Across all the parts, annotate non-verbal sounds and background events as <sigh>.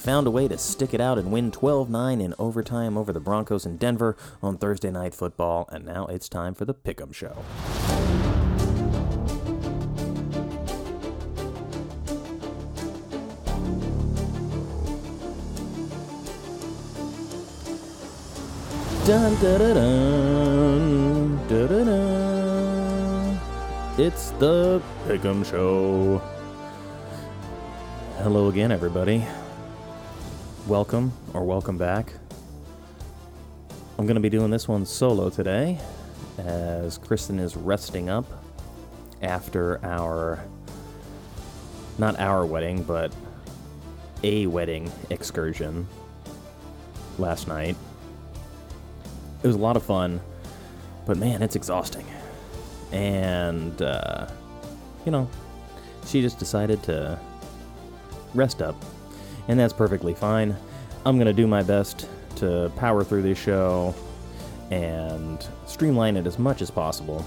found a way to stick it out and win 12 9 in overtime over the Broncos in Denver on Thursday Night Football, and now it's time for the Pick'em Show. Dun, dun, dun. It's the Pick'em Show. Hello again, everybody. Welcome or welcome back. I'm going to be doing this one solo today as Kristen is resting up after our, not our wedding, but a wedding excursion last night. It was a lot of fun, but man, it's exhausting. And, uh, you know, she just decided to rest up, and that's perfectly fine. I'm going to do my best to power through this show and streamline it as much as possible.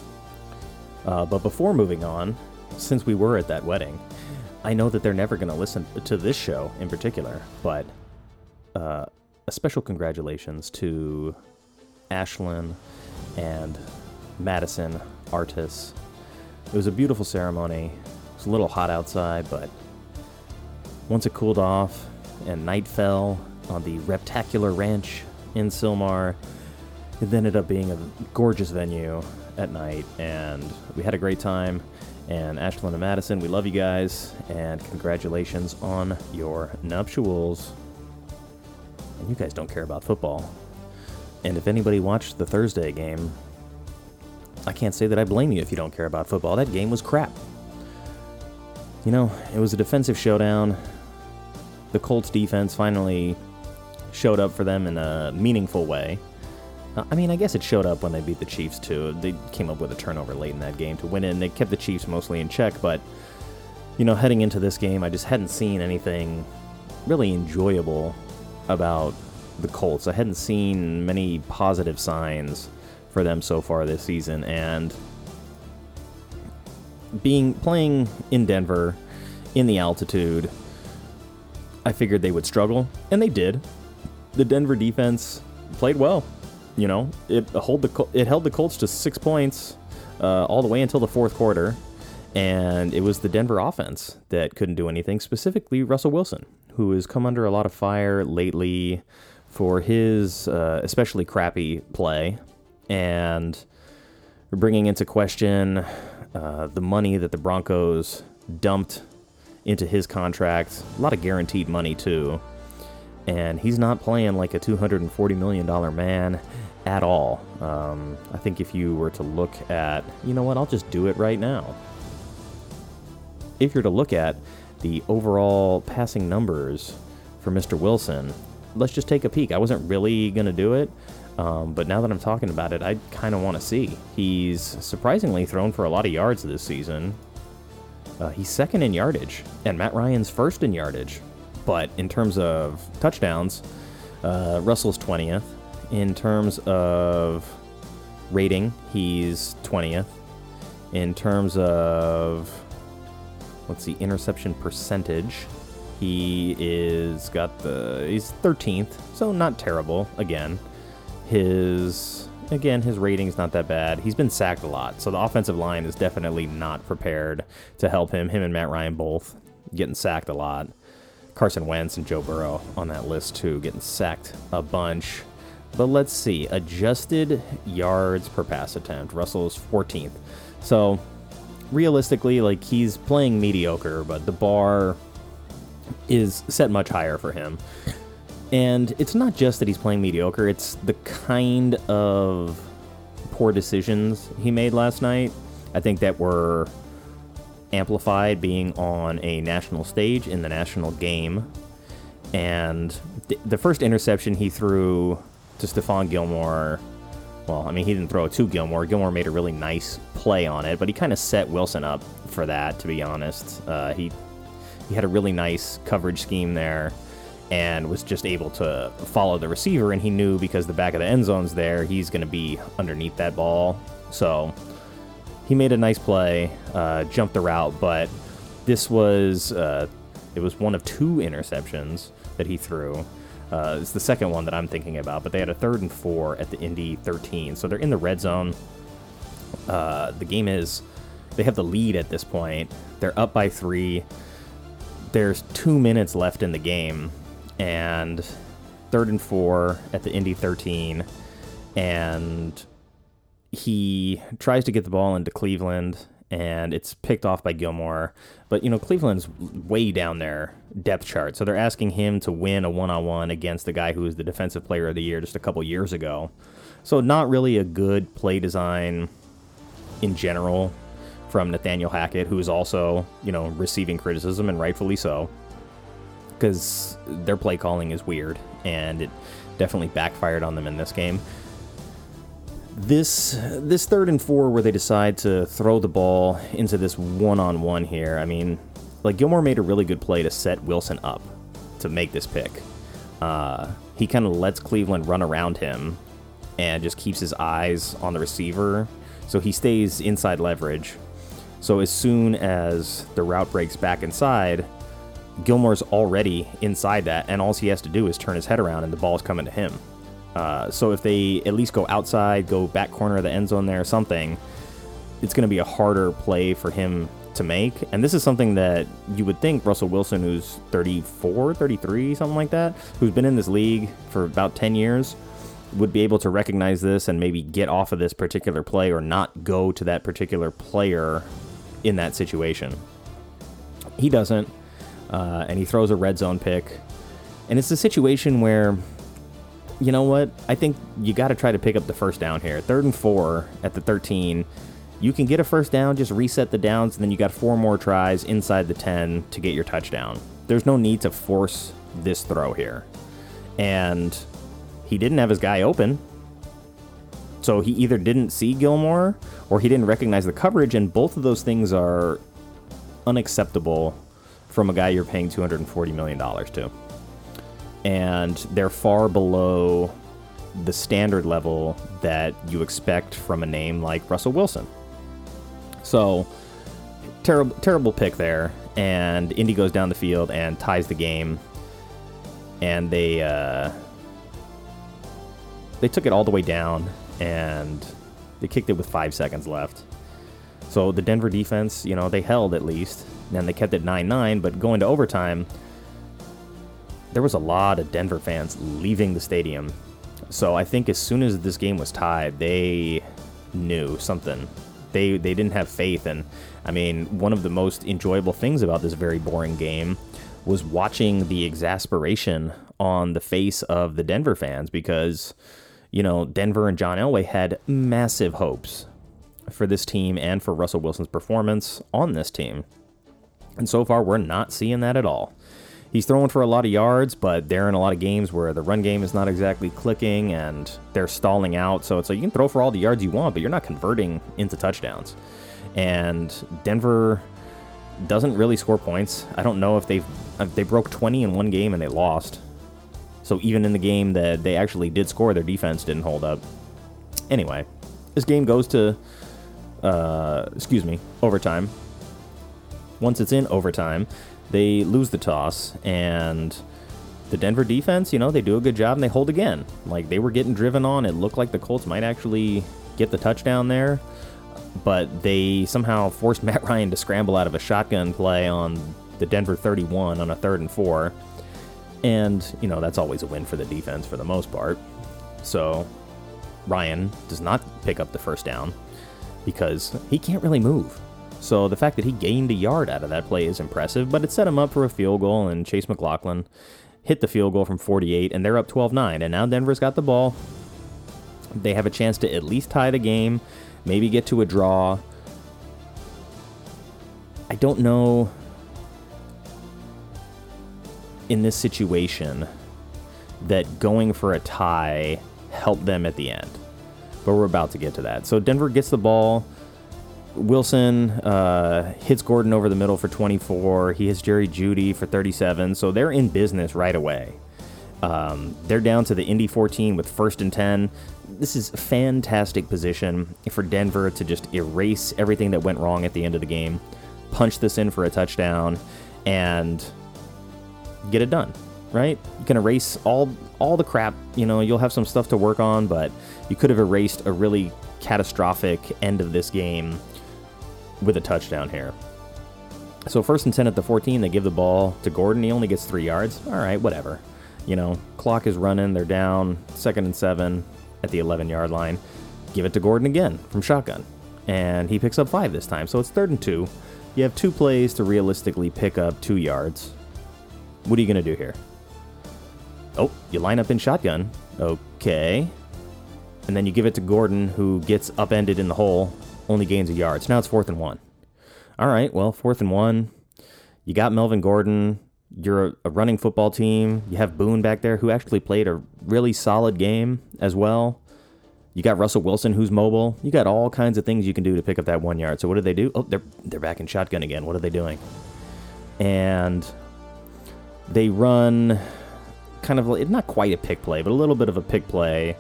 Uh, but before moving on, since we were at that wedding, I know that they're never going to listen to this show in particular, but uh, a special congratulations to Ashlyn and Madison Artis. It was a beautiful ceremony. It was a little hot outside, but once it cooled off and night fell on the Reptacular Ranch in Sylmar, it ended up being a gorgeous venue at night, and we had a great time. And Ashland and Madison, we love you guys, and congratulations on your nuptials. And you guys don't care about football. And if anybody watched the Thursday game, I can't say that I blame you if you don't care about football. That game was crap. You know, it was a defensive showdown the Colts defense finally showed up for them in a meaningful way. Uh, I mean, I guess it showed up when they beat the Chiefs too. They came up with a turnover late in that game to win it, and they kept the Chiefs mostly in check. But you know, heading into this game, I just hadn't seen anything really enjoyable about the Colts. I hadn't seen many positive signs for them so far this season, and being playing in Denver in the altitude I figured they would struggle, and they did. The Denver defense played well. You know, it hold the it held the Colts to six points uh, all the way until the fourth quarter, and it was the Denver offense that couldn't do anything. Specifically, Russell Wilson, who has come under a lot of fire lately for his uh, especially crappy play, and bringing into question uh, the money that the Broncos dumped into his contract. A lot of guaranteed money, too. And he's not playing like a $240 million man at all. Um, I think if you were to look at, you know what, I'll just do it right now. If you're to look at the overall passing numbers for Mr. Wilson, let's just take a peek. I wasn't really going to do it, um, but now that I'm talking about it, I kind of want to see. He's surprisingly thrown for a lot of yards this season. Uh, he's second in yardage, and Matt Ryan's first in yardage. But in terms of touchdowns, uh, Russell's 20th. In terms of rating, he's 20th. In terms of, let's see, interception percentage, he is got the, he's 13th, so not terrible again. His again, his rating's not that bad. He's been sacked a lot, so the offensive line is definitely not prepared to help him. Him and Matt Ryan both getting sacked a lot. Carson Wentz and Joe Burrow on that list too, getting sacked a bunch. But let's see, adjusted yards per pass attempt. Russell is 14th. So realistically, like he's playing mediocre, but the bar is set much higher for him. And it's not just that he's playing mediocre, it's the kind of poor decisions he made last night. I think that were amplified being on a national stage in the national game. And th- the first interception he threw to Stephon Gilmore, well, I mean, he didn't throw it to Gilmore. Gilmore made a really nice play on it, but he kind of set Wilson up for that, to be honest. Uh, he, he had a really nice coverage scheme there and was just able to follow the receiver. And he knew because the back of the end zone's there, he's going to be underneath that ball. So he made a nice play, uh, jumped the route, but this was uh, it was one of two interceptions that he threw. Uh, it's the second one that I'm thinking about, but they had a third and four at the Indy 13, so they're in the red zone. Uh, the game is they have the lead at this point. They're up by three. There's two minutes left in the game, and third and four at the Indy 13, and he tries to get the ball into Cleveland, and it's picked off by Gilmore. But you know, Cleveland's way down their depth chart, so they're asking him to win a one-on-one against the guy who was the defensive player of the year just a couple years ago. So not really a good play design in general from Nathaniel Hackett, who is also you know receiving criticism and rightfully so, because their play calling is weird and it definitely backfired on them in this game this this third and four where they decide to throw the ball into this one on one here. I mean, like Gilmore made a really good play to set Wilson up to make this pick. Uh, he kind of lets Cleveland run around him and just keeps his eyes on the receiver, so he stays inside leverage. So as soon as the route breaks back inside, Gilmore's already inside that, and all he has to do is turn his head around, and the ball's coming to him. Uh, so if they at least go outside, go back corner of the end zone there or something, it's going to be a harder play for him to make. And this is something that you would think Russell Wilson, who's 34, 33, something like that, who's been in this league for about 10 years, would be able to recognize this and maybe get off of this particular play or not go to that particular player in that situation. He doesn't, uh, and he throws a red zone pick. And it's a situation where you know what? I think you got to try to pick up the first down here. Third and four at the 13. You can get a first down, just reset the downs, and then you got four more tries inside the 10 to get your touchdown. There's no need to force this throw here. And he didn't have his guy open. So he either didn't see Gilmore or he didn't recognize the coverage, and both of those things are unacceptable from a guy you're paying $240 million to and they're far below the standard level that you expect from a name like Russell Wilson. So, terrible, terrible pick there. And Indy goes down the field and ties the game. And they uh, they took it all the way down, and they kicked it with five seconds left. So the Denver defense, you know, they held at least, and they kept it 9-9. But going to overtime, there was a lot of Denver fans leaving the stadium. So I think as soon as this game was tied, they knew something. They they didn't have faith and I mean, one of the most enjoyable things about this very boring game was watching the exasperation on the face of the Denver fans because you know, Denver and John Elway had massive hopes for this team and for Russell Wilson's performance on this team. And so far, we're not seeing that at all he's throwing for a lot of yards, but they're in a lot of games where the run game is not exactly clicking and they're stalling out. So it's like you can throw for all the yards you want, but you're not converting into touchdowns. And Denver doesn't really score points. I don't know if they've uh, they broke 20 in one game and they lost. So even in the game that they actually did score, their defense didn't hold up. Anyway, this game goes to uh, excuse me overtime. Once it's in overtime, they lose the toss and the Denver defense, you know, they do a good job and they hold again. Like they were getting driven on. It looked like the Colts might actually get the touchdown there, but they somehow forced <laughs> Matt Ryan to scramble out of a shotgun play on the Denver 31 on a third and four. And, you know, that's always a win for the defense for the most part. So Ryan does not pick up the first down because he can't really move. So the fact that he gained a yard out of that play is impressive, but it set him up for a field goal, and Chase McLaughlin hit the field goal from 48, and they're up 12 9. And now Denver's got the ball. They have a chance to at least tie the game, maybe get to a draw. I don't know. in this situation that going for a tie helped them at the end. But we're about to get to that. So Denver gets the ball. Wilson uh, hits Gordon over the middle for 24. He hits Jerry Jeudy for 37. So they're in business right away. Um, they're down to the Indy 14 with first and 10. This is fantastic position for Denver to just erase everything that went wrong at the end of the game, punch this in for a touchdown, and get it done. Right? You can erase all all the crap. You know, you'll have some stuff to work on, but you could have erased a really catastrophic end of this game with a touchdown here. So first and 10 at the 14, they give the ball to Gordon. He only gets three yards. All right, whatever. You know, clock is running. They're down. Second and seven at the 11 yard line. Give it to Gordon again from shotgun. And he picks up five this time. So it's third and two. You have two plays to realistically pick up two yards. What are you going to do here? Oh, you line up in shotgun. Okay. And then you give it to Gordon, who gets upended in the hole, only gains a yard. So now it's fourth and one. All right, well, fourth and one. You got Melvin Gordon. You're a, a running football team. You have Boone back there, who actually played a really solid game as well. You got Russell Wilson, who's mobile. You got all kinds of things you can do to pick up that one yard. So what do they do? Oh, they're they're back in shotgun again. What are they doing? And they run kind of like not quite a pick play, but a little bit of a pick play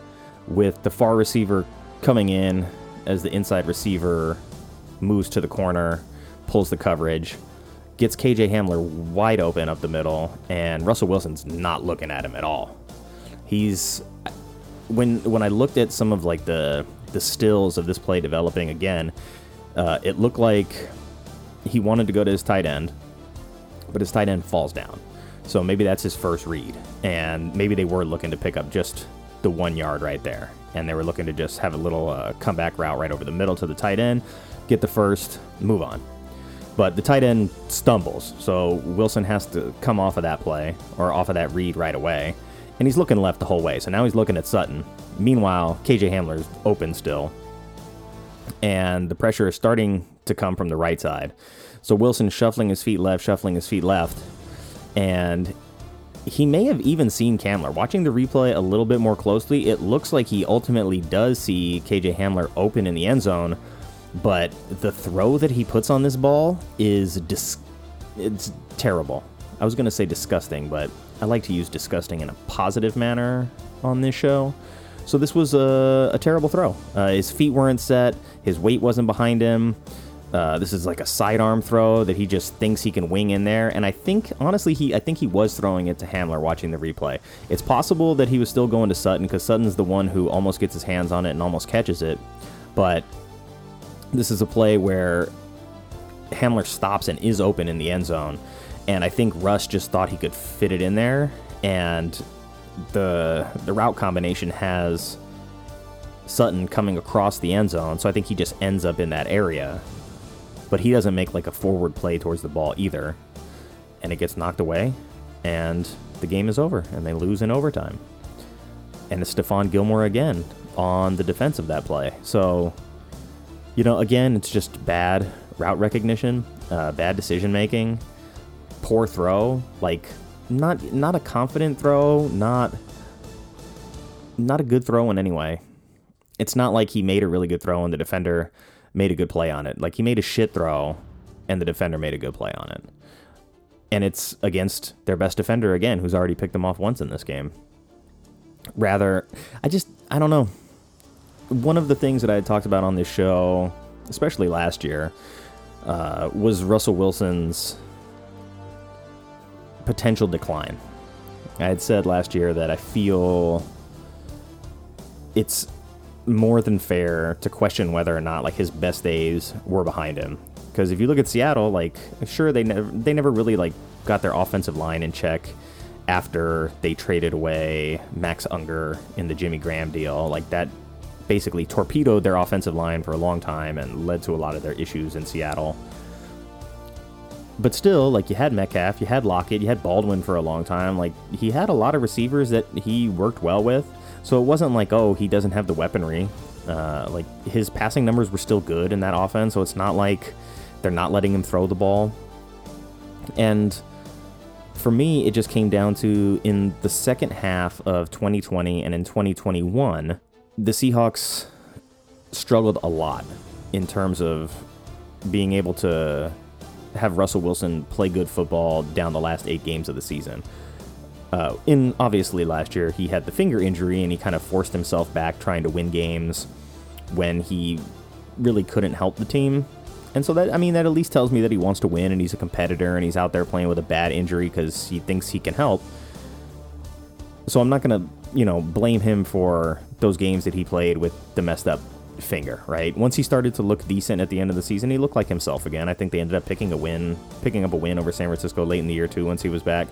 with the far receiver coming in as the inside receiver moves to the corner, pulls the coverage, gets KJ Hamler wide open up the middle, and Russell Wilson's not looking at him at all. He's when when I looked at some of like the the stills of this play developing again, uh, it looked like he wanted to go to his tight end, but his tight end falls down. So maybe that's his first read, and maybe they were looking to pick up just the one yard right there, and they were looking to just have a little uh, comeback route right over the middle to the tight end, get the first, move on. But the tight end stumbles, so Wilson has to come off of that play or off of that read right away, and he's looking left the whole way. So now he's looking at Sutton. Meanwhile, KJ Hamler's open still, and the pressure is starting to come from the right side. So Wilson shuffling his feet left, shuffling his feet left, and he may have even seen Hamler. Watching the replay a little bit more closely, it looks like he ultimately does see KJ Hamler open in the end zone, but the throw that he puts on this ball is dis- it's terrible. I was going to say disgusting, but I like to use disgusting in a positive manner on this show. So this was a, a terrible throw. Uh, his feet weren't set, his weight wasn't behind him. Uh, this is like a sidearm throw that he just thinks he can wing in there, and I think honestly he I think he was throwing it to Hamler watching the replay. It's possible that he was still going to Sutton because Sutton's the one who almost gets his hands on it and almost catches it, but this is a play where Hamler stops and is open in the end zone, and I think Russ just thought he could fit it in there, and the the route combination has Sutton coming across the end zone, so I think he just ends up in that area but he doesn't make like a forward play towards the ball either. And it gets knocked away, and the game is over, and they lose in overtime. And it's Stephon Gilmore again on the defense of that play. So, you know, again, it's just bad route recognition, uh, bad decision making, poor throw. Like, not not a confident throw, not not a good throw in any way. It's not like he made a really good throw and the defender made a good play on it. Like he made a shit throw and the defender made a good play on it. And it's against their best defender again, who's already picked them off once in this game. Rather, I just, I don't know. One of the things that I had talked about on this show, especially last year, uh, was Russell Wilson's potential decline. I had said last year that I feel it's more than fair to question whether or not like his best days were behind him. Because if you look at Seattle, like sure they never they never really like got their offensive line in check after they traded away Max Unger in the Jimmy Graham deal. Like that basically torpedoed their offensive line for a long time and led to a lot of their issues in Seattle. But still, like you had Metcalf, you had Lockett, you had Baldwin for a long time. Like he had a lot of receivers that he worked well with so it wasn't like, oh, he doesn't have the weaponry. Uh, like his passing numbers were still good in that offense, so it's not like they're not letting him throw the ball. And for me, it just came down to in the second half of 2020 and in 2021, the Seahawks struggled a lot in terms of being able to have Russell Wilson play good football down the last eight games of the season. Uh, in obviously last year, he had the finger injury and he kind of forced himself back trying to win games when he really couldn't help the team. And so that I mean that at least tells me that he wants to win and he's a competitor and he's out there playing with a bad injury because he thinks he can help. So I'm not gonna you know blame him for those games that he played with the messed up finger, right? Once he started to look decent at the end of the season, he looked like himself again. I think they ended up picking a win, picking up a win over San Francisco late in the year too once he was back.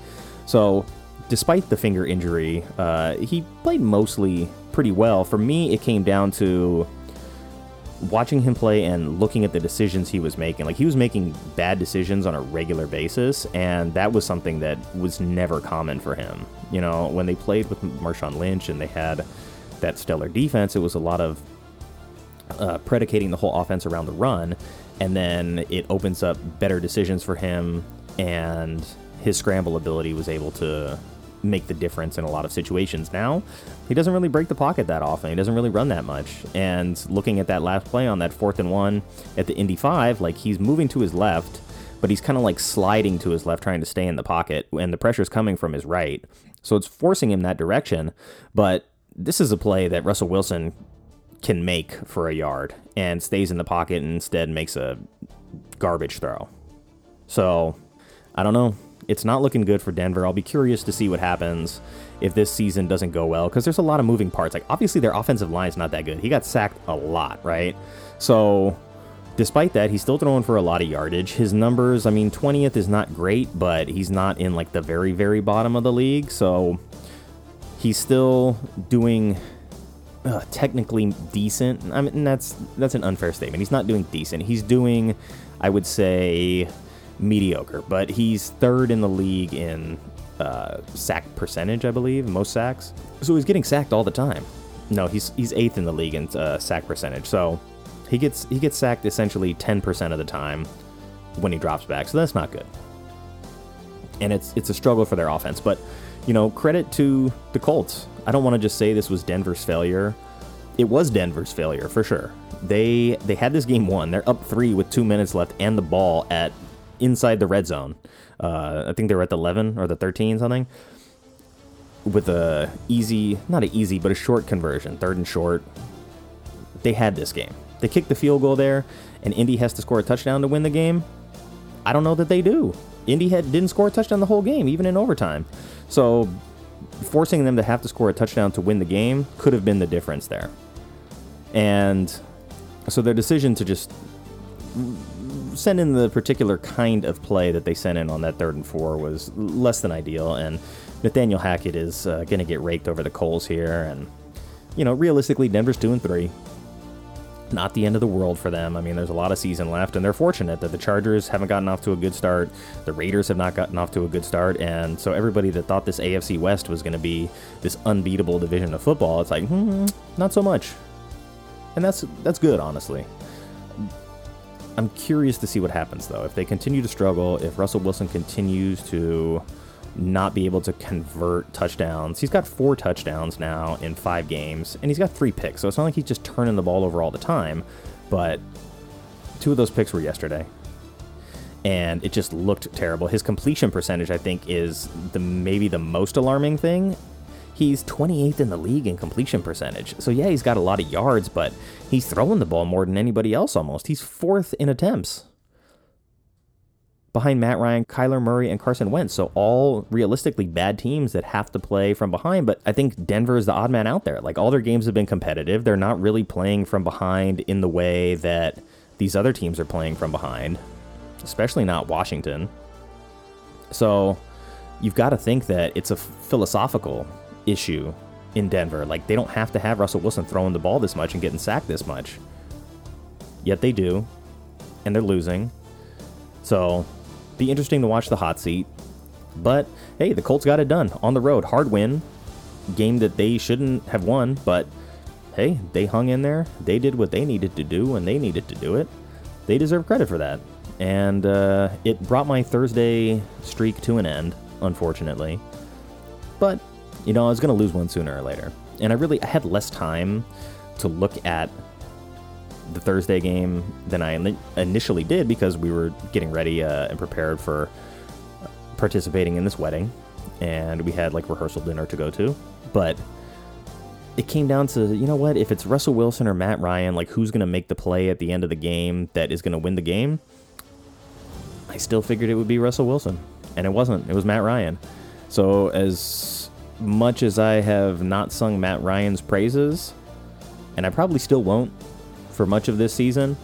So despite the finger injury, uh, he played mostly pretty well. For me, it came down to watching him play and looking at the decisions he was making. Like he was making bad decisions on a regular basis, and that was something that was never common for him. You know, when they played with Marshawn Lynch and they had that stellar defense, it was a lot of uh, predicating the whole offense around the run, and then it opens up better decisions for him, and his scramble ability was able to make the difference in a lot of situations. Now, he doesn't really break the pocket that often. He doesn't really run that much. And looking at that last play on that fourth and one at the Indy 5, like he's moving to his left, but he's kind of like sliding to his left, trying to stay in the pocket, and the pressure's coming from his right. So it's forcing him that direction. But this is a play that Russell Wilson can make for a yard and stays in the pocket and instead makes a garbage throw. So I don't know it's not looking good for Denver. I'll be curious to see what happens if this season doesn't go well because there's a lot of moving parts. Like obviously their offensive line is not that good. He got sacked a lot, right? So despite that, he's still throwing for a lot of yardage. His numbers, I mean, 20th is not great, but he's not in like the very very bottom of the league. So he's still doing uh, technically decent. I mean, that's that's an unfair statement. He's not doing decent. He's doing, I would say, mediocre, but he's third in the league in uh, sack percentage, I believe, most sacks. So he's getting sacked all the time. No, he's he's eighth in the league in uh, sack percentage. So he gets he gets sacked essentially 10% of the time when he drops back. So that's not good. And it's it's a struggle for their offense, but you know, credit to the Colts. I don't want to just say this was Denver's failure. It was Denver's failure for sure. They they had this game won. They're up 3 with 2 minutes left and the ball at inside the red zone. Uh, I think they were at the 11 or the 13 something with a easy, not an easy, but a short conversion, third and short. They had this game. They kicked the field goal there, and Indy has to score a touchdown to win the game. I don't know that they do. Indy had didn't score a touchdown the whole game, even in overtime. So forcing them to have to score a touchdown to win the game could have been the difference there. And so their decision to just send in the particular kind of play that they sent in on that third and four was less than ideal, and Nathaniel Hackett is uh, going to get raked over the coals here. And you know, realistically, Denver's two and three. Not the end of the world for them. I mean, there's a lot of season left, and they're fortunate that the Chargers haven't gotten off to a good start. The Raiders have not gotten off to a good start, and so everybody that thought this AFC West was going to be this unbeatable division of football, it's like, hmm, not so much. And that's that's good, honestly. I'm curious to see what happens though. If they continue to struggle, if Russell Wilson continues to not be able to convert touchdowns. He's got four touchdowns now in five games, and he's got three picks. So it's not like he's just turning the ball over all the time, but two of those picks were yesterday. And it just looked terrible. His completion percentage, I think, is the maybe the most alarming thing. He's 28th in the league in completion percentage. So, yeah, he's got a lot of yards, but he's throwing the ball more than anybody else almost. He's fourth in attempts behind Matt Ryan, Kyler Murray, and Carson Wentz. So, all realistically bad teams that have to play from behind. But I think Denver is the odd man out there. Like, all their games have been competitive. They're not really playing from behind in the way that these other teams are playing from behind, especially not Washington. So, you've got to think that it's a philosophical issue in Denver. Like they don't have to have Russell Wilson throwing the ball this much and getting sacked this much. Yet they do, and they're losing. So, be interesting to watch the hot seat. But hey, the Colts got it done on the road, hard win, game that they shouldn't have won, but hey, they hung in there. They did what they needed to do when they needed to do it. They deserve credit for that. And uh, it brought my Thursday streak to an end. unfortunately. But, you know, I was going to lose one sooner or later. And I really I had less time to look at the Thursday game than I initially did because we were getting ready uh, and prepared for participating in this wedding. And we had like rehearsal dinner to go to. But it came down to, you know what, if it's Russell Wilson or Matt Ryan, like who's going to make the play at the end of the game that is going to win the game? I still figured it would be Russell Wilson. And it wasn't. It was Matt Ryan. So, as much as I have not sung Matt Ryan's praises, and I probably still won't for much of this season,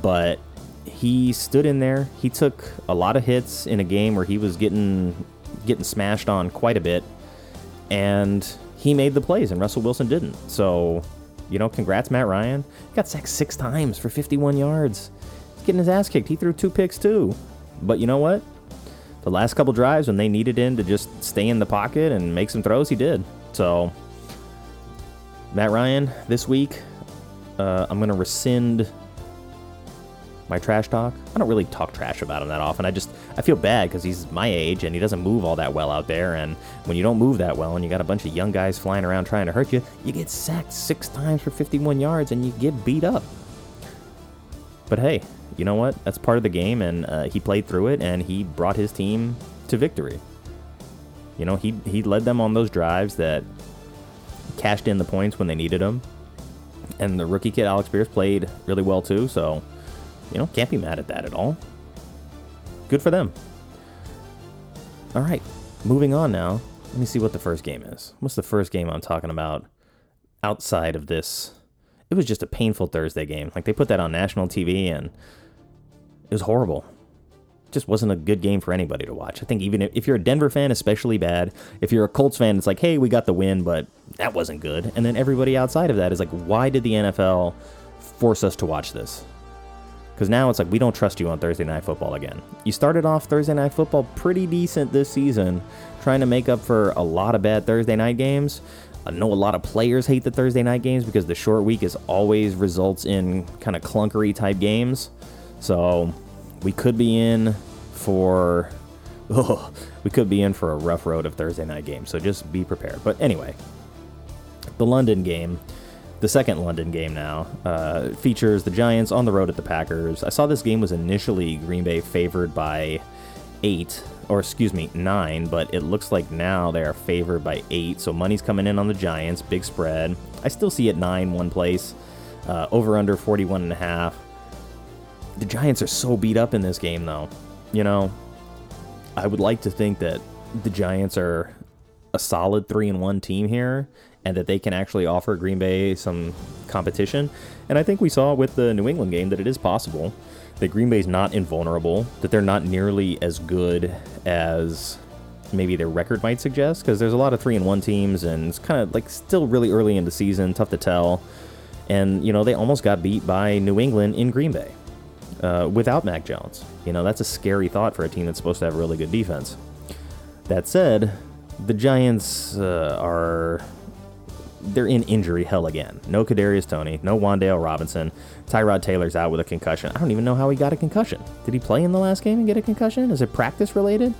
but he stood in there. He took a lot of hits in a game where he was getting getting smashed on quite a bit, and he made the plays, and Russell Wilson didn't. So, you know, congrats, Matt Ryan. He got sacked six times for 51 yards. He's getting his ass kicked. He threw two picks too. But you know what? The last couple drives when they needed him to just stay in the pocket and make some throws, he did. So, Matt Ryan, this week, uh, I'm going to rescind my trash talk. I don't really talk trash about him that often. I just I feel bad because he's my age and he doesn't move all that well out there. And when you don't move that well and you got a bunch of young guys flying around trying to hurt you, you get sacked six times for 51 yards and you get beat up. But hey, you know what? That's part of the game, and uh, he played through it and he brought his team to victory. You know, he he led them on those drives that cashed in the points when they needed them. And the rookie kid Alec Pierce played really well too, so you know, can't be mad at that at all. Good for them. All right, moving on now. Let me see what the first game is. What's the first game I'm talking about outside of this? It was just a painful Thursday game. Like they put that on national TV and it was horrible. Just wasn't a good game for anybody to watch. I think even if you're a Denver fan, especially bad. If you're a Colts fan, it's like, hey, we got the win, but that wasn't good. And then everybody outside of that is like, why did the NFL force us to watch this? Because now it's like, we don't trust you on Thursday Night Football again. You started off Thursday Night Football pretty decent this season, trying to make up for a lot of bad Thursday night games. I know a lot of players hate the Thursday night games because the short week is always results in kind of clunkery type games. So we could be in for <laughs> oh, we could be in for a rough road of Thursday night games. So just be prepared. But anyway, the London game the second London game now uh, features the Giants on the road at the Packers. I saw this game was initially Green Bay favored by eight, or excuse me, nine, but it looks like now they are favored by eight. So money's coming in on the Giants, big spread. I still see it nine, one place, uh, over under 41 and a half. The Giants are so beat up in this game, though. You know, I would like to think that the Giants are a solid three and one team here and that they can actually offer Green Bay some competition. And I think we saw with the New England game that it is possible that Green Bay's not invulnerable, that they're not nearly as good as maybe their record might suggest because there's a lot of 3 and 1 teams and it's kind of like still really early in the season, tough to tell. And you know, they almost got beat by New England in Green Bay. Uh, without Mac Jones. You know, that's a scary thought for a team that's supposed to have really good defense. That said, the Giants uh, are they're in injury hell again. No Kadarius Toney, no Wan'Dale Robinson. Tyrod Taylor's out with a concussion. I don't even know how he got a concussion. Did he play in the last game and get a concussion? Is it practice related?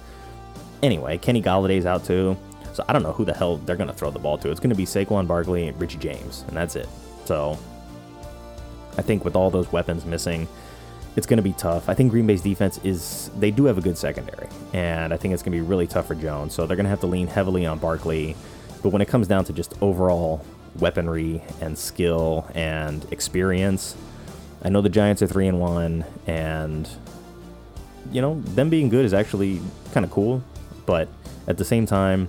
Anyway, Kenny Golladay's out too. So I don't know who the hell they're going to throw the ball to. It's going to be Saquon Barkley and Richie James, and that's it. So I think with all those weapons missing, it's going to be tough. I think Green Bay's defense is, they do have a good secondary, and I think it's going to be really tough for Jones. So they're going to have to lean heavily on Barkley but when it comes down to just overall weaponry and skill and experience, I know the Giants are three and one, and you know them being good is actually kind of cool. But at the same time,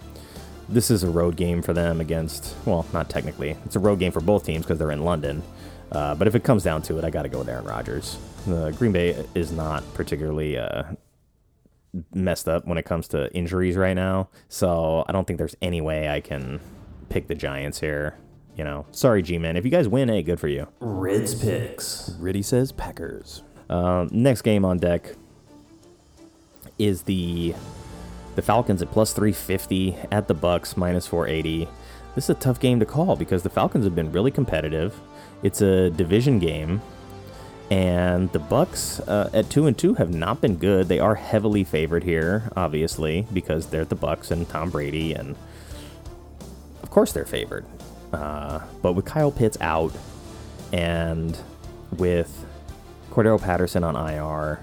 this is a road game for them against. Well, not technically, it's a road game for both teams because they're in London. Uh, but if it comes down to it, I got to go with Aaron Rodgers. Uh, Green Bay is not particularly uh, messed up when it comes to injuries right now. So I don't think there's any way I can pick the Giants here. You know, sorry, G-Man. If you guys win, hey, good for you. Rids picks. Riddy says Packers. Um, next game on deck is the the Falcons at plus 350 at the Bucks minus 480. This is a tough game to call because the Falcons have been really competitive. It's a division game And the Bucks uh, at two and two have not been good. They are heavily favored here, obviously, because they're the Bucks and Tom Brady, and of course they're favored. Uh, but with Kyle Pitts out, and with Cordarrelle Patterson on IR,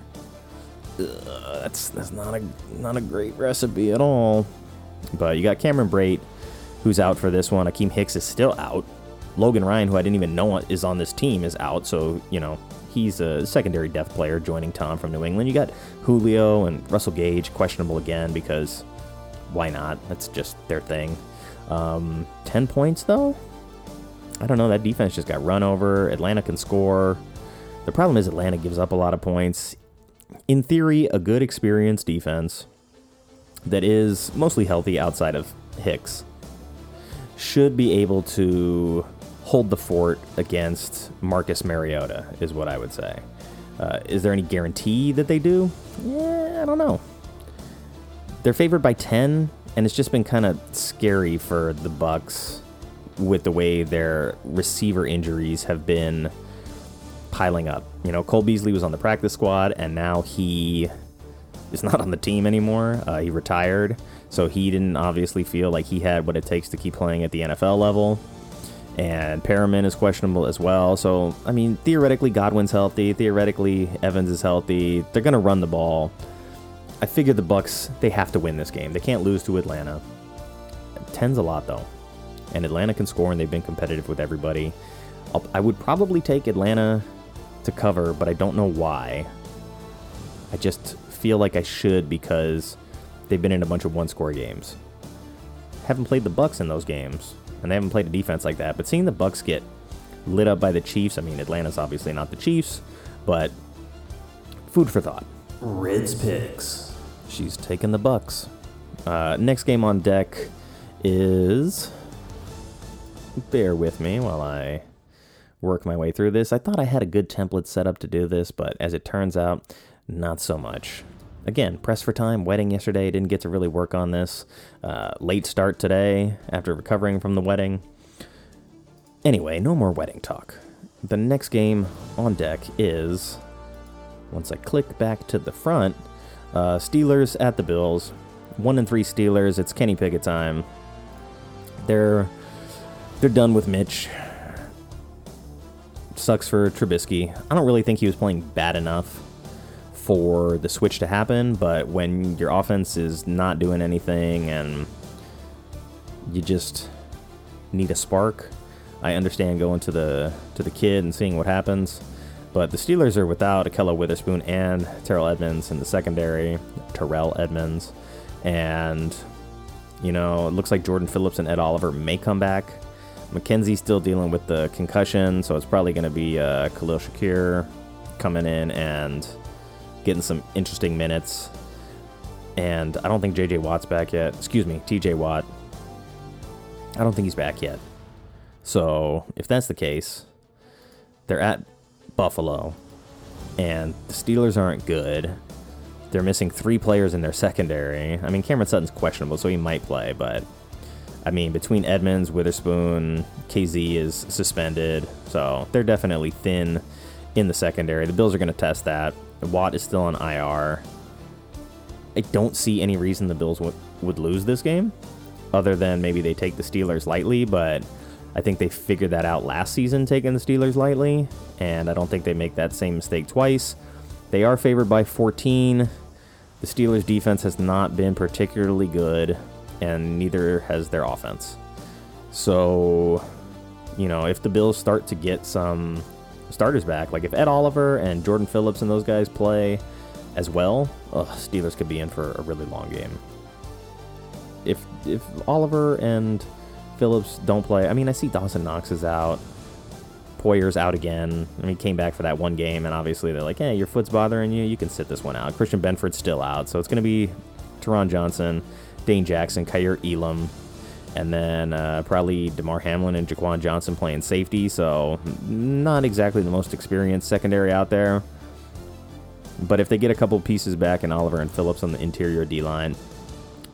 uh, that's that's not a not a great recipe at all. But you got Cameron Brate, who's out for this one. Akiem Hicks is still out. Logan Ryan, who I didn't even know is on this team, is out. So you know he's a secondary depth player joining Tom from New England. You got Julio and Russell Gage questionable again because why not? That's just their thing. Um, Ten points though. I don't know. That defense just got run over. Atlanta can score. The problem is Atlanta gives up a lot of points. In theory, a good experienced defense that is mostly healthy outside of Hicks should be able to hold the fort against Marcus Mariota, is what I would say. Uh, is there any guarantee that they do? Yeah, I don't know. They're favored by 10, and it's just been kind of scary for the Bucks with the way their receiver injuries have been piling up. You know, Cole Beasley was on the practice squad, and now he is not on the team anymore. Uh, he retired, so he didn't obviously feel like he had what it takes to keep playing at the NFL level. And Perriman is questionable as well. So, I mean, theoretically, Godwin's healthy. Theoretically, Evans is healthy. They're going to run the ball. I figure the Bucks they have to win this game. They can't lose to Atlanta. Ten's a lot though, and Atlanta can score, and they've been competitive with everybody. I'll, I would probably take Atlanta to cover, but I don't know why. I just feel like I should because they've been in a bunch of one-score games. Haven't played the Bucks in those games, and they haven't played a defense like that. But seeing the Bucks get lit up by the Chiefs, I mean, Atlanta's obviously not the Chiefs, but food for thought. Reds picks. She's taking the Bucks. Uh, next game on deck is. Bear with me while I work my way through this. I thought I had a good template set up to do this, but as it turns out, not so much. Again, press for time, wedding yesterday, didn't get to really work on this. Uh, late start today after recovering from the wedding. Anyway, no more wedding talk. The next game on deck is. Once I click back to the front, uh, Steelers at the Bills. One and three Steelers. It's Kenny Pickett time. They're they're done with Mitch. Sucks for Trubisky. I don't really think he was playing bad enough for the switch to happen, but when your offense is not doing anything and you just need a spark, I understand going to the to the kid and seeing what happens. But the Steelers are without Ahkello Witherspoon and Terrell Edmunds in the secondary. Terrell Edmunds, And, you know, it looks like Jordan Phillips and Ed Oliver may come back. McKenzie's still dealing with the concussion, so it's probably going to be uh, Khalil Shakir coming in and getting some interesting minutes. And I don't think JJ Watt's back yet. Excuse me, TJ Watt. I don't think he's back yet. So if that's the case, they're at Buffalo, and the Steelers aren't good. They're missing three players in their secondary. I mean, Cameron Sutton's questionable, so he might play, but I mean, between Edmunds, Witherspoon, KZ is suspended, so they're definitely thin in the secondary. The Bills are going to test that. Watt is still on IR. I don't see any reason the Bills would, would lose this game, other than maybe they take the Steelers lightly, but I think they figured that out last season, taking the Steelers lightly, and I don't think they make that same mistake twice. They are favored by 14. The Steelers' defense has not been particularly good, and neither has their offense. So, you know, if the Bills start to get some starters back, like if Ed Oliver and Jordan Phillips and those guys play as well, ugh, Steelers could be in for a really long game. If if Oliver and Phillips don't play. I mean, I see Dawson Knox is out. Poyer's out again. I mean, he came back for that one game, and obviously they're like, hey, your foot's bothering you. You can sit this one out. Christian Benford's still out. So it's going to be Taron Johnson, Dane Jackson, Kaiir Elam, and then uh, probably Damar Hamlin and Jaquan Johnson playing safety. So not exactly the most experienced secondary out there. But if they get a couple pieces back and Oliver and Phillips on the interior D line,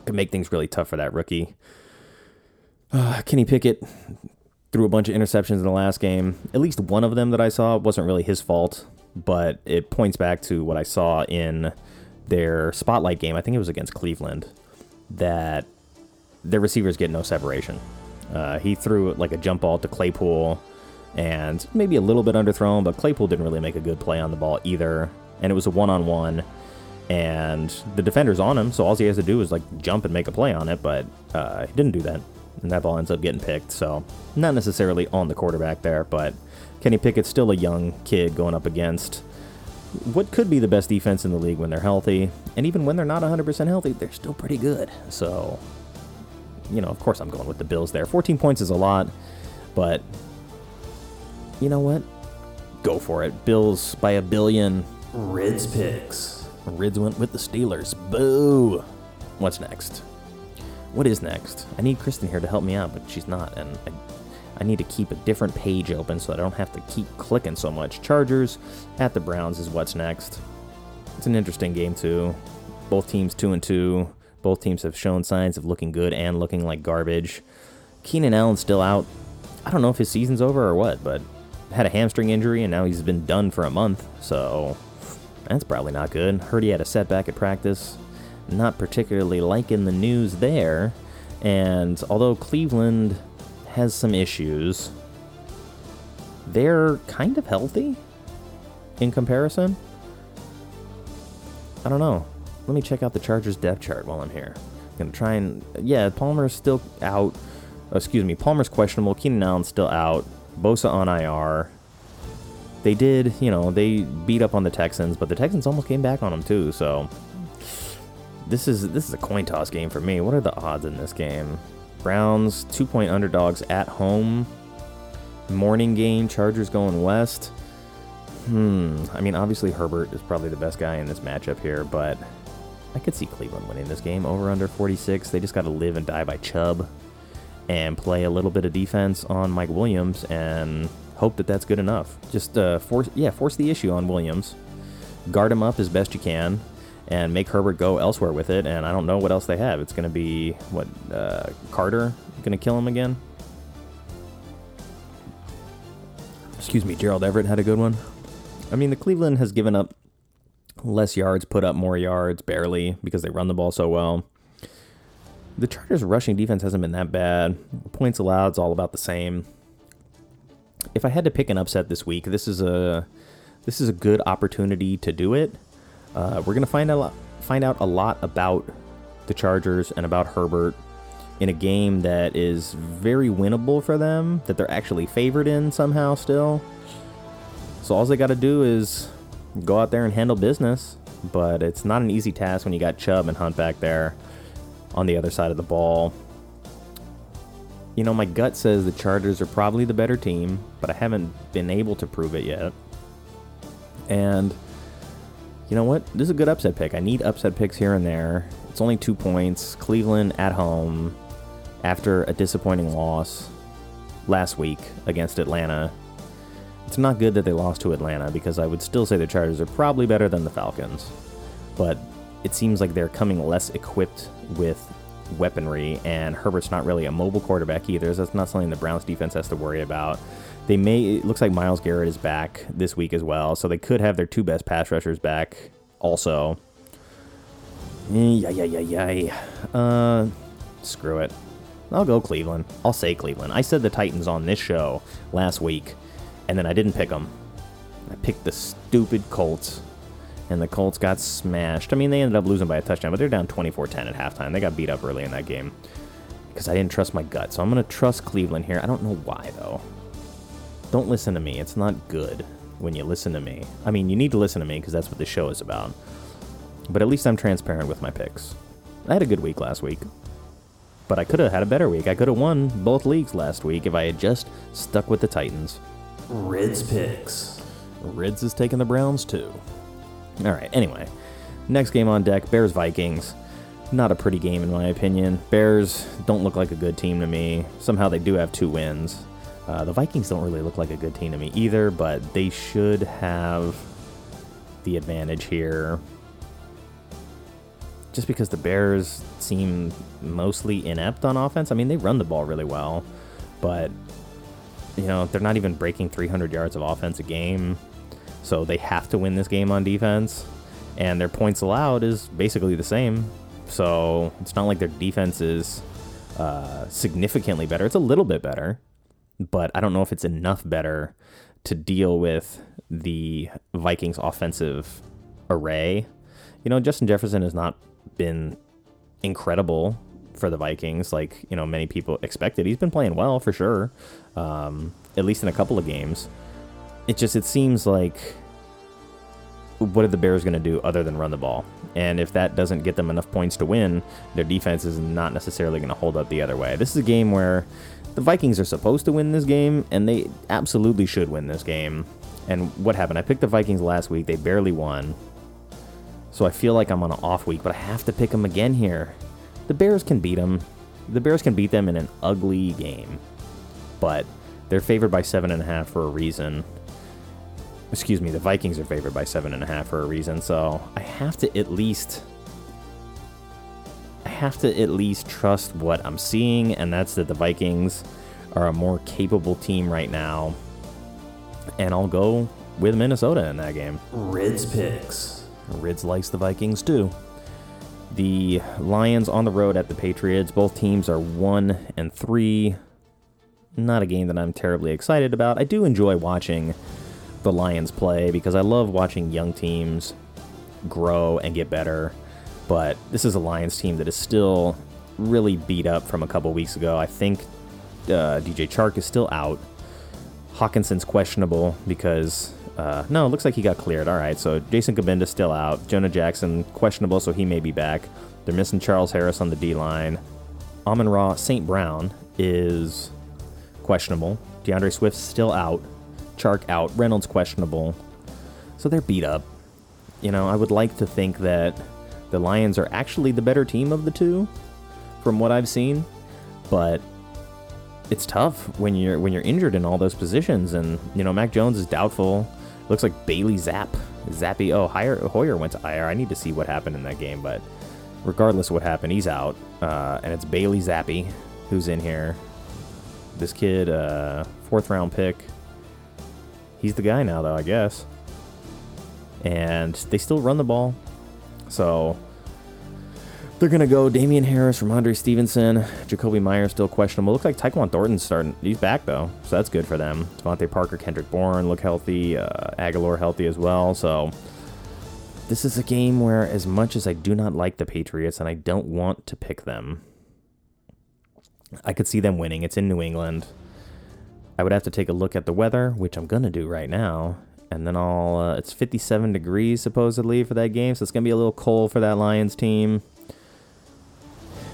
could make things really tough for that rookie. <sighs> Uh, Kenny Pickett threw a bunch of interceptions in the last game. At least one of them that I saw wasn't really his fault. but it points back to what I saw in their spotlight game. I think it was against Cleveland that their receivers get no separation. Uh, he threw like a jump ball to Claypool and maybe a little bit underthrown, but Claypool didn't really make a good play on the ball either. And it was a one on one, and the defender's on him, so all he has to do is like jump and make a play on it, but uh, he didn't do that. And that ball ends up getting picked, so not necessarily on the quarterback there, but Kenny Pickett's still a young kid going up against what could be the best defense in the league when they're healthy, and even when they're not 100% healthy, they're still pretty good. So, you know, of course I'm going with the Bills there. 14 points is a lot, but you know what? Go for it. Bills by a billion. Rids picks. Rids went with the Steelers. Boo! What's next? What is next? I need Kristen here to help me out, but she's not, and I, I need to keep a different page open so I don't have to keep clicking so much. Chargers at the Browns is what's next. It's an interesting game too. Both teams two and two. Both teams have shown signs of looking good and looking like garbage. Keenan Allen's still out. I don't know if his season's over or what, but had a hamstring injury and now he's been done for a month, so that's probably not good. Heard he had a setback at practice. Not particularly liking the news there. And although Cleveland has some issues, they're kind of healthy in comparison. I don't know. Let me check out the Chargers depth chart while I'm here. I'm gonna try and yeah, Palmer's still out. Oh, excuse me, Palmer's questionable. Keenan Allen's still out. Bosa on IR. They did, you know, they beat up on the Texans, but the Texans almost came back on them too. So this is this is a coin toss game for me. What are the odds in this game? Browns two point underdogs at home. Morning game. Chargers going west. Hmm. I mean, obviously Herbert is probably the best guy in this matchup here, but I could see Cleveland winning this game over under 46. They just got to live and die by Chubb and play a little bit of defense on Mike Williams and hope that that's good enough. Just uh, force, yeah, force the issue on Williams. Guard him up as best you can, and make Herbert go elsewhere with it. And I don't know what else they have. It's going to be what uh, Carter going to kill him again. Excuse me, Gerald Everett had a good one. I mean, the Cleveland has given up less yards, put up more yards, barely because they run the ball so well. The Chargers' rushing defense hasn't been that bad. Points allowed is all about the same. If I had to pick an upset this week, this is a this is a good opportunity to do it. Uh, we're gonna find out find out a lot about the Chargers and about Herbert in a game that is very winnable for them. That they're actually favored in somehow still. So all they got to do is go out there and handle business. But it's not an easy task when you got Chubb and Hunt back there on the other side of the ball. You know, my gut says the Chargers are probably the better team, but I haven't been able to prove it yet. And you know what? This is a good upset pick. I need upset picks here and there. It's only two points. Cleveland at home after a disappointing loss last week against Atlanta. It's not good that they lost to Atlanta because I would still say the Chargers are probably better than the Falcons. But it seems like they're coming less equipped with weaponry, and Herbert's not really a mobile quarterback either. So that's not something the Browns defense has to worry about. They may. It looks like Myles Garrett is back this week as well, so they could have their two best pass rushers back also. Yeah, yeah, yeah, yeah. Uh, screw it. I'll go Cleveland. I'll say Cleveland. I said the Titans on this show last week, and then I didn't pick them. I picked the stupid Colts and the Colts got smashed. I mean, they ended up losing by a touchdown, but they're down 24 10 at halftime. They got beat up early in that game because I didn't trust my gut. So I'm going to trust Cleveland here. I don't know why, though. Don't listen to me. It's not good when you listen to me. I mean, you need to listen to me because that's what the show is about. But at least I'm transparent with my picks. I had a good week last week. But I could have had a better week. I could have won both leagues last week if I had just stuck with the Titans. Rids picks. Rids is taking the Browns too. All right, anyway. Next game on deck Bears Vikings. Not a pretty game, in my opinion. Bears don't look like a good team to me. Somehow they do have two wins. Uh, the Vikings don't really look like a good team to me either, but they should have the advantage here. Just because the Bears seem mostly inept on offense. I mean, they run the ball really well, but, you know, they're not even breaking 300 yards of offense a game. So they have to win this game on defense, and their points allowed is basically the same. So it's not like their defense is uh, significantly better. It's a little bit better, but I don't know if it's enough better to deal with the Vikings' offensive array. You know, Justin Jefferson has not been incredible for the Vikings, like you know many people expected. He's been playing well for sure, um, at least in a couple of games. It just it seems like what are the Bears going to do other than run the ball? And if that doesn't get them enough points to win, their defense is not necessarily going to hold up the other way. This is a game where the Vikings are supposed to win this game, and they absolutely should win this game. And what happened? I picked the Vikings last week. They barely won. So I feel like I'm on an off week, but I have to pick them again here. The Bears can beat them. The Bears can beat them in an ugly game. But they're favored by seven and a half for a reason. Excuse me, the Vikings are favored by seven and a half for a reason. So I have to at least I have to at least trust what I'm seeing, and that's that the Vikings are a more capable team right now. And I'll go with Minnesota in that game. Rids picks. Rids likes the Vikings too. The Lions on the road at the Patriots. Both teams are one and three. Not a game that I'm terribly excited about. I do enjoy watching the Lions play because I love watching young teams grow and get better. But this is a Lions team that is still really beat up from a couple weeks ago. I think uh, DJ Chark is still out. Hockenson's questionable because uh, no, it looks like he got cleared. All right, so Jason Cabinda still out. Jonah Jackson questionable, so he may be back. They're missing Charles Harris on the D line. Amon Ra St. Brown is questionable. D'Andre Swift's still out. Chark out. Reynolds questionable. So they're beat up. You know, I would like to think that the Lions are actually the better team of the two, from what I've seen, but it's tough when you're when you're injured in all those positions. And you know, Mac Jones is doubtful. Looks like Bailey Zapp, Zappe. Oh, Hoyer, Hoyer went to IR. I need to see what happened in that game, but regardless of what happened, he's out. Uh, and it's Bailey Zappe who's in here. This kid, uh, fourth round pick. He's the guy now, though, I guess. And they still run the ball. So they're going to go Damien Harris, Rhamondre Stevenson, Jakobi Meyer still questionable. Looks like Tyquan Thornton's starting. He's back, though. So that's good for them. DeVante Parker, Kendrick Bourne look healthy. Uh, Agholor healthy as well. So this is a game where, as much as I do not like the Patriots and I don't want to pick them, I could see them winning. It's in New England. I would have to take a look at the weather, which I'm to do right now. And then I'll. Uh, it's 57 degrees supposedly for that game, so it's to be a little cold for that Lions team.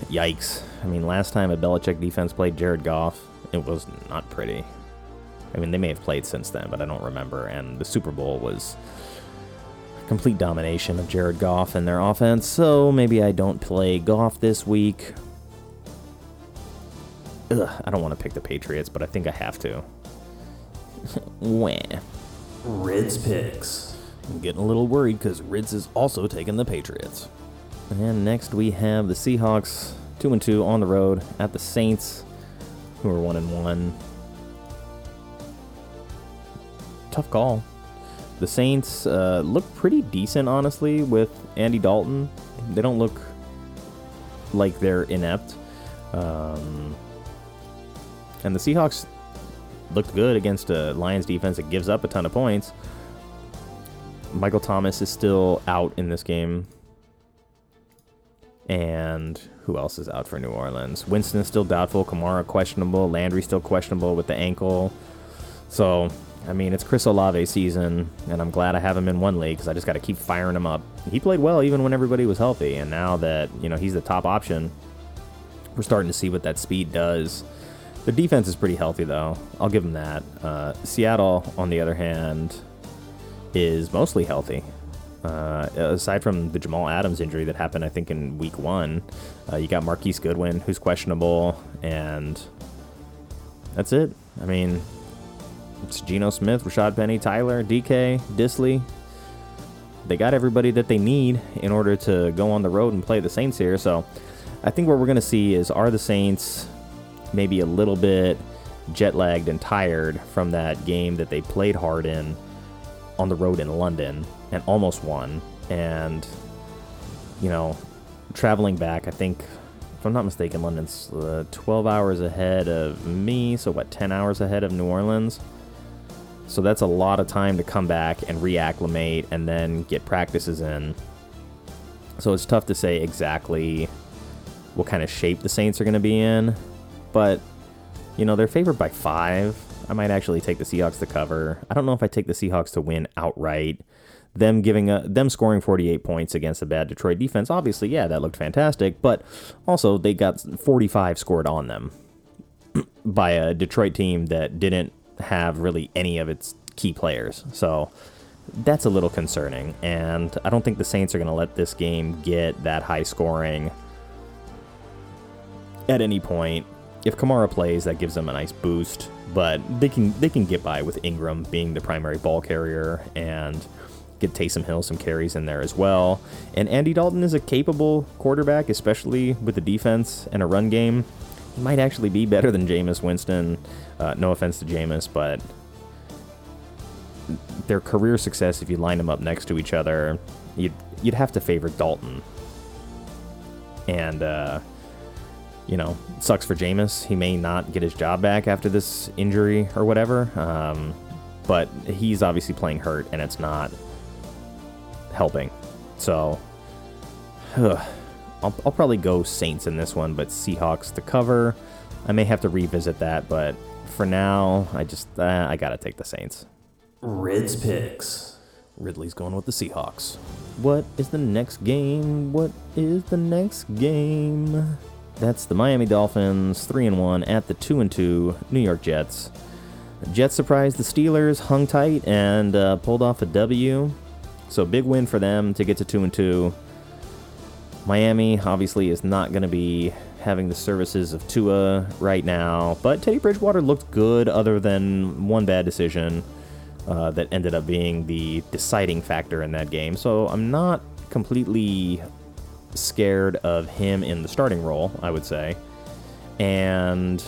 Yikes. I mean, last time a Belichick defense played Jared Goff, it was not pretty. I mean, they may have played since then, but I don't remember. And the Super Bowl was complete domination of Jared Goff and their offense, so maybe I don't play Goff this week. Ugh, I don't want to pick the Patriots, but I think I have to. <laughs> Wah. Rids picks. I'm getting a little worried because Rids is also taking the Patriots. And next we have the Seahawks, two and two on the road at the Saints, who are one and one. Tough call. The Saints uh, look pretty decent, honestly, with Andy Dalton. They don't look like they're inept. Um, and the Seahawks looked good against a Lions defense that gives up a ton of points. Michael Thomas is still out in this game. And who else is out for New Orleans? Winston is still doubtful. Kamara questionable. Landry still questionable with the ankle. So, I mean, it's Chris Olave season, and I'm glad I have him in one league because I just got to keep firing him up. He played well even when everybody was healthy, and now that you know he's the top option, we're starting to see what that speed does. The defense is pretty healthy, though. I'll give them that. Uh, Seattle, on the other hand, is mostly healthy. Uh, aside from the Jamal Adams injury that happened, I think in week one, uh, you got Marquise Goodwin, who's questionable, and that's it. I mean, it's Geno Smith, Rashaad Penny, Tyler, DK, Dissly. They got everybody that they need in order to go on the road and play the Saints here. So I think what we're going to see is are the Saints maybe a little bit jet lagged and tired from that game that they played hard in on the road in London and almost won. And, you know, traveling back, I think, if I'm not mistaken, London's uh, 12 hours ahead of me. So, what, 10 hours ahead of New Orleans? So, that's a lot of time to come back and reacclimate and then get practices in. So, it's tough to say exactly what kind of shape the Saints are going to be in. But, you know, they're favored by five. I might actually take the Seahawks to cover. I don't know if I take the Seahawks to win outright. Them giving a, them scoring 48 points against a bad Detroit defense, obviously, yeah, that looked fantastic. But also, they got 45 scored on them <clears throat> by a Detroit team that didn't have really any of its key players. So that's a little concerning. And I don't think the Saints are going to let this game get that high scoring at any point. If Kamara plays, that gives them a nice boost, but they can they can get by with Ingram being the primary ball carrier and get Taysom Hill some carries in there as well. And Andy Dalton is a capable quarterback, especially with the defense and a run game. He might actually be better than Jameis Winston. Uh, no offense to Jameis, but their career success, if you line them up next to each other, you'd you'd have to favor Dalton. And uh, you know, sucks for Jameis. He may not get his job back after this injury or whatever. Um, but he's obviously playing hurt, and it's not helping. So, ugh, I'll, I'll probably go Saints in this one, but Seahawks to cover. I may have to revisit that, but for now, I just uh, I gotta take the Saints. Rids picks. Ridley's going with the Seahawks. What is the next game? What is the next game? That's the Miami Dolphins, 3 and 1 at the 2 and 2 New York Jets. Jets surprised the Steelers, hung tight, and uh, pulled off a W. So big win for them to get to 2 and 2. Miami obviously is not going to be having the services of Tua right now, but Teddy Bridgewater looked good other than one bad decision uh, that ended up being the deciding factor in that game. So I'm not completely scared of him in the starting role, I would say. And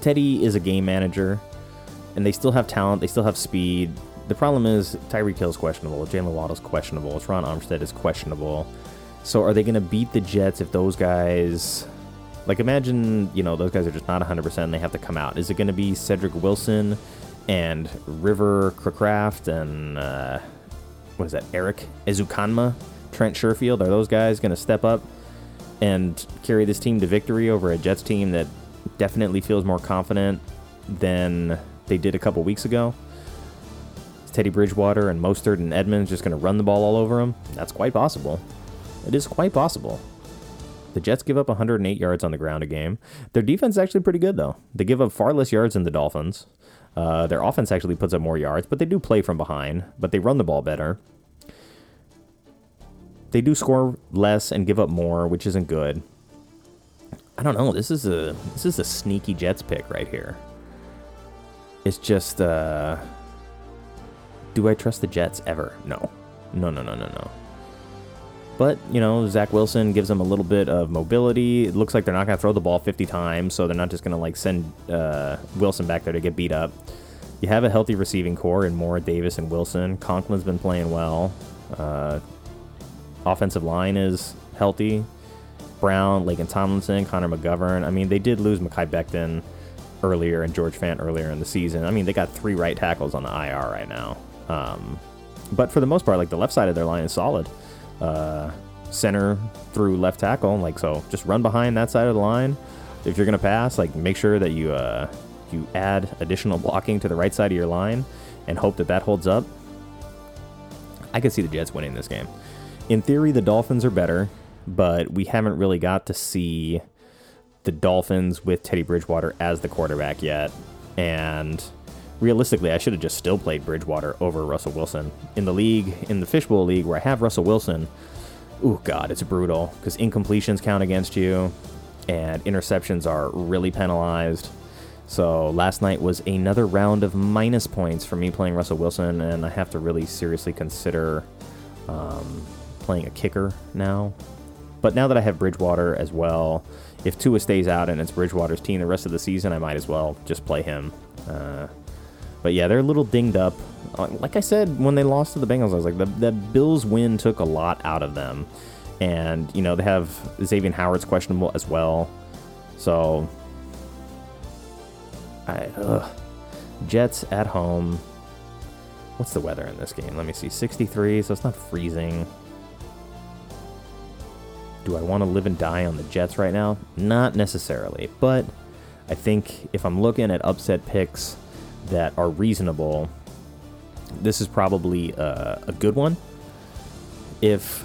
Teddy is a game manager, and they still have talent, they still have speed. The problem is Tyreek Hill's questionable, Jalen Waddle's questionable, Ron Armstead is questionable. So are they going to beat the Jets if those guys like imagine, you know, those guys are just not 100% and they have to come out. Is it going to be Cedric Wilson and River Cracraft and uh, what is that? Erik Ezukanma Trent Sherfield, are those guys going to step up and carry this team to victory over a Jets team that definitely feels more confident than they did a couple weeks ago? Is Teddy Bridgewater and Mostert and Edmonds just going to run the ball all over them? That's quite possible. It is quite possible. The Jets give up 108 yards on the ground a game. Their defense is actually pretty good, though. They give up far less yards than the Dolphins. Uh, their offense actually puts up more yards, but they do play from behind, but they run the ball better they do score less and give up more, which isn't good. I don't know. This is a this is a sneaky Jets pick right here. It's just uh do I trust the Jets ever? No. No, no, no, no, no. But, you know, Zach Wilson gives them a little bit of mobility. It looks like they're not going to throw the ball 50 times, so they're not just going to, like, send uh, Wilson back there to get beat up. You have a healthy receiving corps in Moore, Davis, and Wilson. Conklin's been playing well. Uh, offensive line is healthy. Brown, Laken Tomlinson, Connor McGovern. I mean, they did lose Mekhi Becton earlier and George Fant earlier in the season. I mean, they got three right tackles on the IR right now. Um, but for the most part, like the left side of their line is solid. Uh, center through left tackle, like so, just run behind that side of the line. If you're gonna pass, like make sure that you uh, you add additional blocking to the right side of your line, and hope that that holds up. I could see the Jets winning this game in theory, the Dolphins are better, but we haven't really got to see the Dolphins with Teddy Bridgewater as the quarterback yet. And realistically, I should have just still played Bridgewater over Russell Wilson. In the league, in the Fishbowl League, where I have Russell Wilson, oh, God, it's brutal because incompletions count against you and interceptions are really penalized. So last night was another round of minus points for me playing Russell Wilson, and I have to really seriously consider um, playing a kicker now. But now that I have Bridgewater as well, if Tua stays out and it's Bridgewater's team the rest of the season, I might as well just play him. Uh, But yeah, they're a little dinged up. Uh, Like I said, when they lost to the Bengals, I was like, the, the Bills win took a lot out of them. And, you know, they have Xavier Howard's questionable as well. So, I, ugh. Jets at home. What's the weather in this game? Let me see. 63, so it's not freezing. Do I want to live and die on the Jets right now? Not necessarily, but I think if I'm looking at upset picks that are reasonable, this is probably a, a good one. If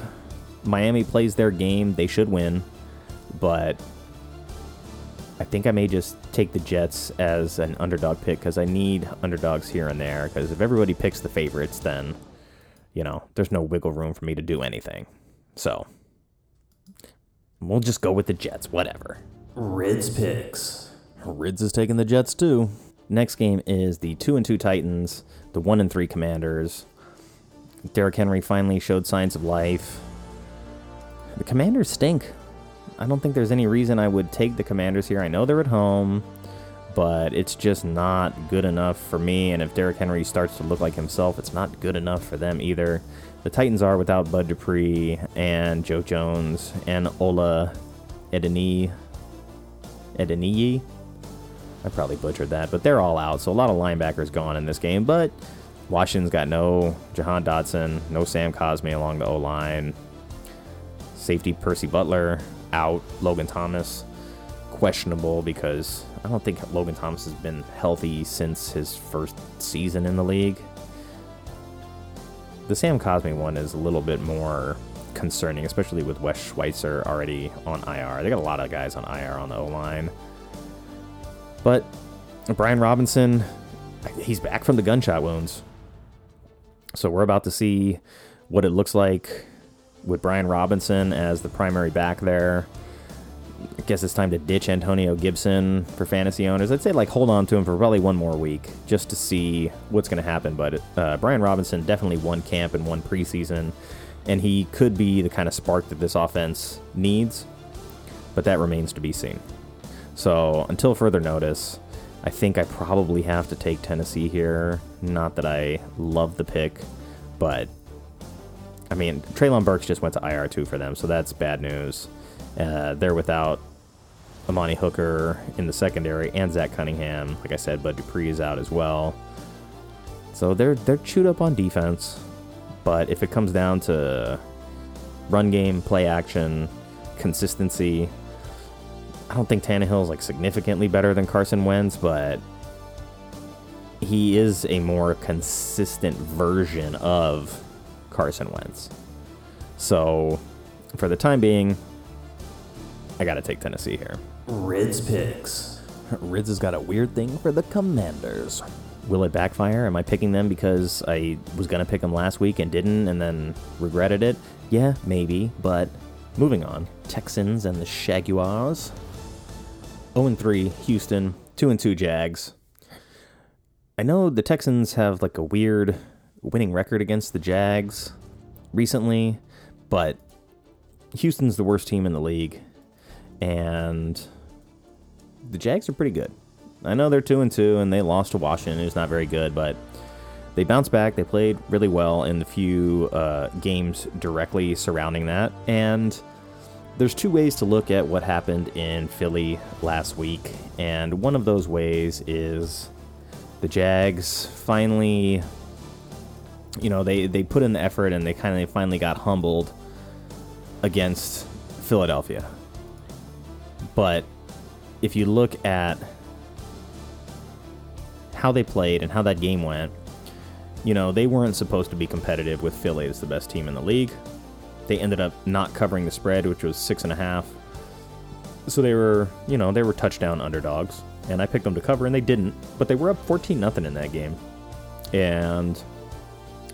Miami plays their game, they should win, but I think I may just take the Jets as an underdog pick because I need underdogs here and there. Because if everybody picks the favorites, then, you know, there's no wiggle room for me to do anything. So, we'll just go with the Jets, whatever. Rids Picks. Rids is taking the Jets too. Next game is the 2 and 2 Titans, the 1 and 3 Commanders. Derrick Henry finally showed signs of life. The Commanders stink. I don't think there's any reason I would take the Commanders here. I know they're at home, but it's just not good enough for me. And if Derrick Henry starts to look like himself, it's not good enough for them either. The Titans are without Bud Dupree and Joe Jones and Ola Edeni. Edeniyi. I probably butchered that, but they're all out, so a lot of linebackers gone in this game. But Washington's got no Jahan Dotson, no Sam Cosmi along the O line. Safety Percy Butler out. Logan Thomas questionable because I don't think Logan Thomas has been healthy since his first season in the league. The Sam Cosmi one is a little bit more concerning, especially with Wes Schweitzer already on IR. They got a lot of guys on IR on the O line. But Brian Robinson, he's back from the gunshot wounds. So we're about to see what it looks like with Brian Robinson as the primary back there. I guess it's time to ditch Antonio Gibson for fantasy owners. I'd say like hold on to him for probably one more week just to see what's going to happen. But uh, Brian Robinson definitely won camp and won preseason, and he could be the kind of spark that this offense needs. But that remains to be seen. So until further notice, I think I probably have to take Tennessee here. Not that I love the pick, but I mean Treylon Burks just went to IR two for them, so that's bad news. Uh, they're without Amani Hooker in the secondary and Zach Cunningham. Like I said, Bud Dupree is out as well. So they're they're chewed up on defense, but if it comes down to run game, play action, consistency, I don't think Tannehill is like significantly better than Carson Wentz, but he is a more consistent version of Carson Wentz. So, for the time being, I got to take Tennessee here. Rids Picks. <laughs> Rids has got a weird thing for the Commanders. Will it backfire? Am I picking them because I was going to pick them last week and didn't and then regretted it? Yeah, maybe, but moving on. Texans and the Shaguars. 0 3 Houston, 2 2 Jags. I know the Texans have like a weird winning record against the Jags recently, but Houston's the worst team in the league and the Jags are pretty good. I know they're 2 and 2 and they lost to Washington, who's not very good, but they bounced back. They played really well in the few uh, games directly surrounding that. And there's two ways to look at what happened in Philly last week. And one of those ways is the Jags finally, you know, they, they put in the effort and they kind of finally got humbled against Philadelphia. But if you look at how they played and how that game went, you know, they weren't supposed to be competitive with Philly as the best team in the league. They ended up not covering the spread, which was six and a half. So they were, you know, they were touchdown underdogs, and I picked them to cover, and they didn't. But they were up 14 nothing in that game, and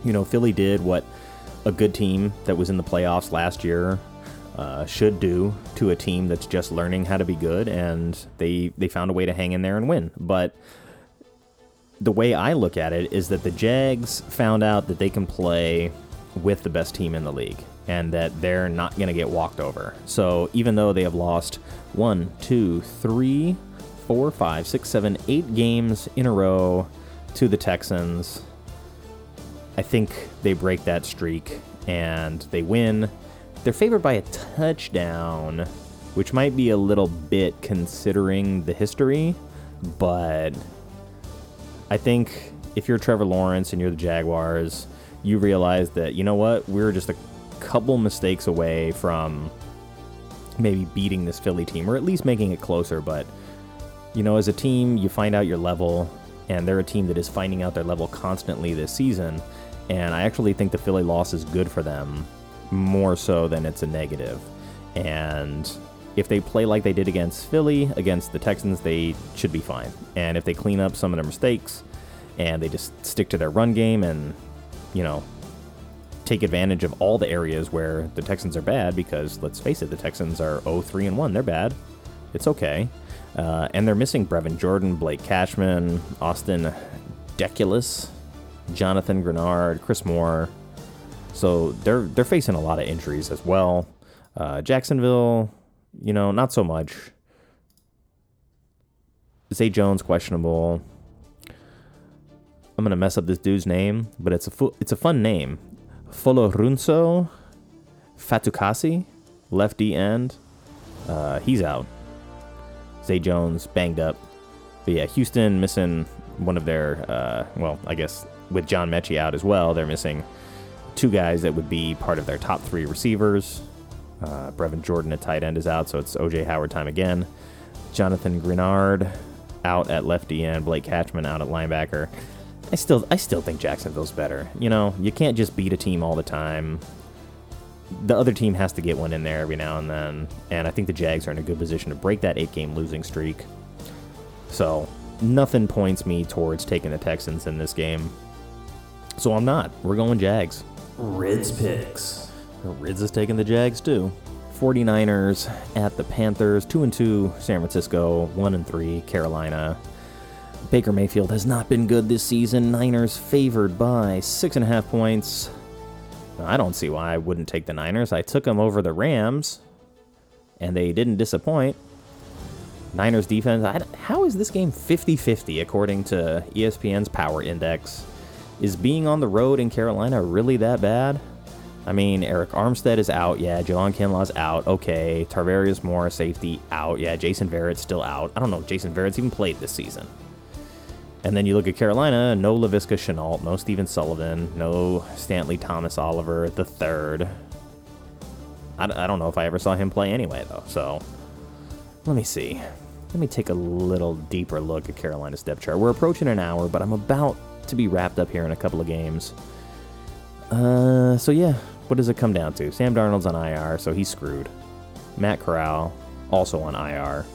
you know, Philly did what a good team that was in the playoffs last year uh, should do to a team that's just learning how to be good, and they they found a way to hang in there and win. But the way I look at it is that the Jags found out that they can play with the best team in the league and that they're not going to get walked over. So even though they have lost one, two, three, four, five, six, seven, eight games in a row to the Texans. I think they break that streak and they win. They're favored by a touchdown, which might be a little bit considering the history, but I think if you're Trevor Lawrence and you're the Jaguars, you realize that, you know what, we're just a couple mistakes away from maybe beating this Philly team or at least making it closer. But, you know, as a team, you find out your level, and they're a team that is finding out their level constantly this season. And I actually think the Philly loss is good for them more so than it's a negative. And if they play like they did against Philly, against the Texans, they should be fine. And if they clean up some of their mistakes and they just stick to their run game and, you know, take advantage of all the areas where the Texans are bad, because let's face it, the Texans are 0 3 and 1. They're bad. It's okay. Uh, and they're missing Brevin Jordan, Blake Cashman, Austin Deculus, Jonathan Greenard, Chris Moore. So they're they're facing a lot of injuries as well. Uh, Jacksonville, you know, not so much. Zay Jones questionable. I'm gonna mess up this dude's name, but it's a fu- it's a fun name. Folorunso Fatukasi, left D end. Uh, he's out. Zay Jones banged up. But yeah, Houston missing one of their uh, well, I guess with John Metchie out as well, they're missing two guys that would be part of their top three receivers. Uh, Brevin Jordan at tight end is out, so it's OJ Howard time again. Jonathan Greenard out at lefty end. Blake Cashman out at linebacker. I still, I still think Jacksonville's better. You know, you can't just beat a team all the time. The other team has to get one in there every now and then, and I think the Jags are in a good position to break that eight-game losing streak. So nothing points me towards taking the Texans in this game. So I'm not. We're going Jags. Rids picks. Rids is taking the Jags too. 49ers at the Panthers, 2 and 2 San Francisco, 1 and 3 Carolina. Baker Mayfield has not been good this season. Niners favored by 6.5 points. I don't see why I wouldn't take the Niners. I took them over the Rams, and they didn't disappoint. Niners defense, I, how is this game 50 50 according to ESPN's Power Index? Is being on the road in Carolina really that bad? I mean, Arik Armstead is out. Yeah, Javon Kinlaw's out. Okay. Tarvarius Moore, safety, out. Yeah, Jason Verrett's still out. I don't know if Jason Verrett's even played this season. And then you look at Carolina, no Laviska Shenault, no Stephen Sullivan, no Stanley Thomas Oliver the third. I, I don't know if I ever saw him play anyway, though. So let me see. Let me take a little deeper look at Carolina's depth chart. We're approaching an hour, but I'm about to be wrapped up here in a couple of games. Uh, so yeah, what does it come down to? Sam Darnold's on IR, so he's screwed. Matt Corral also on IR.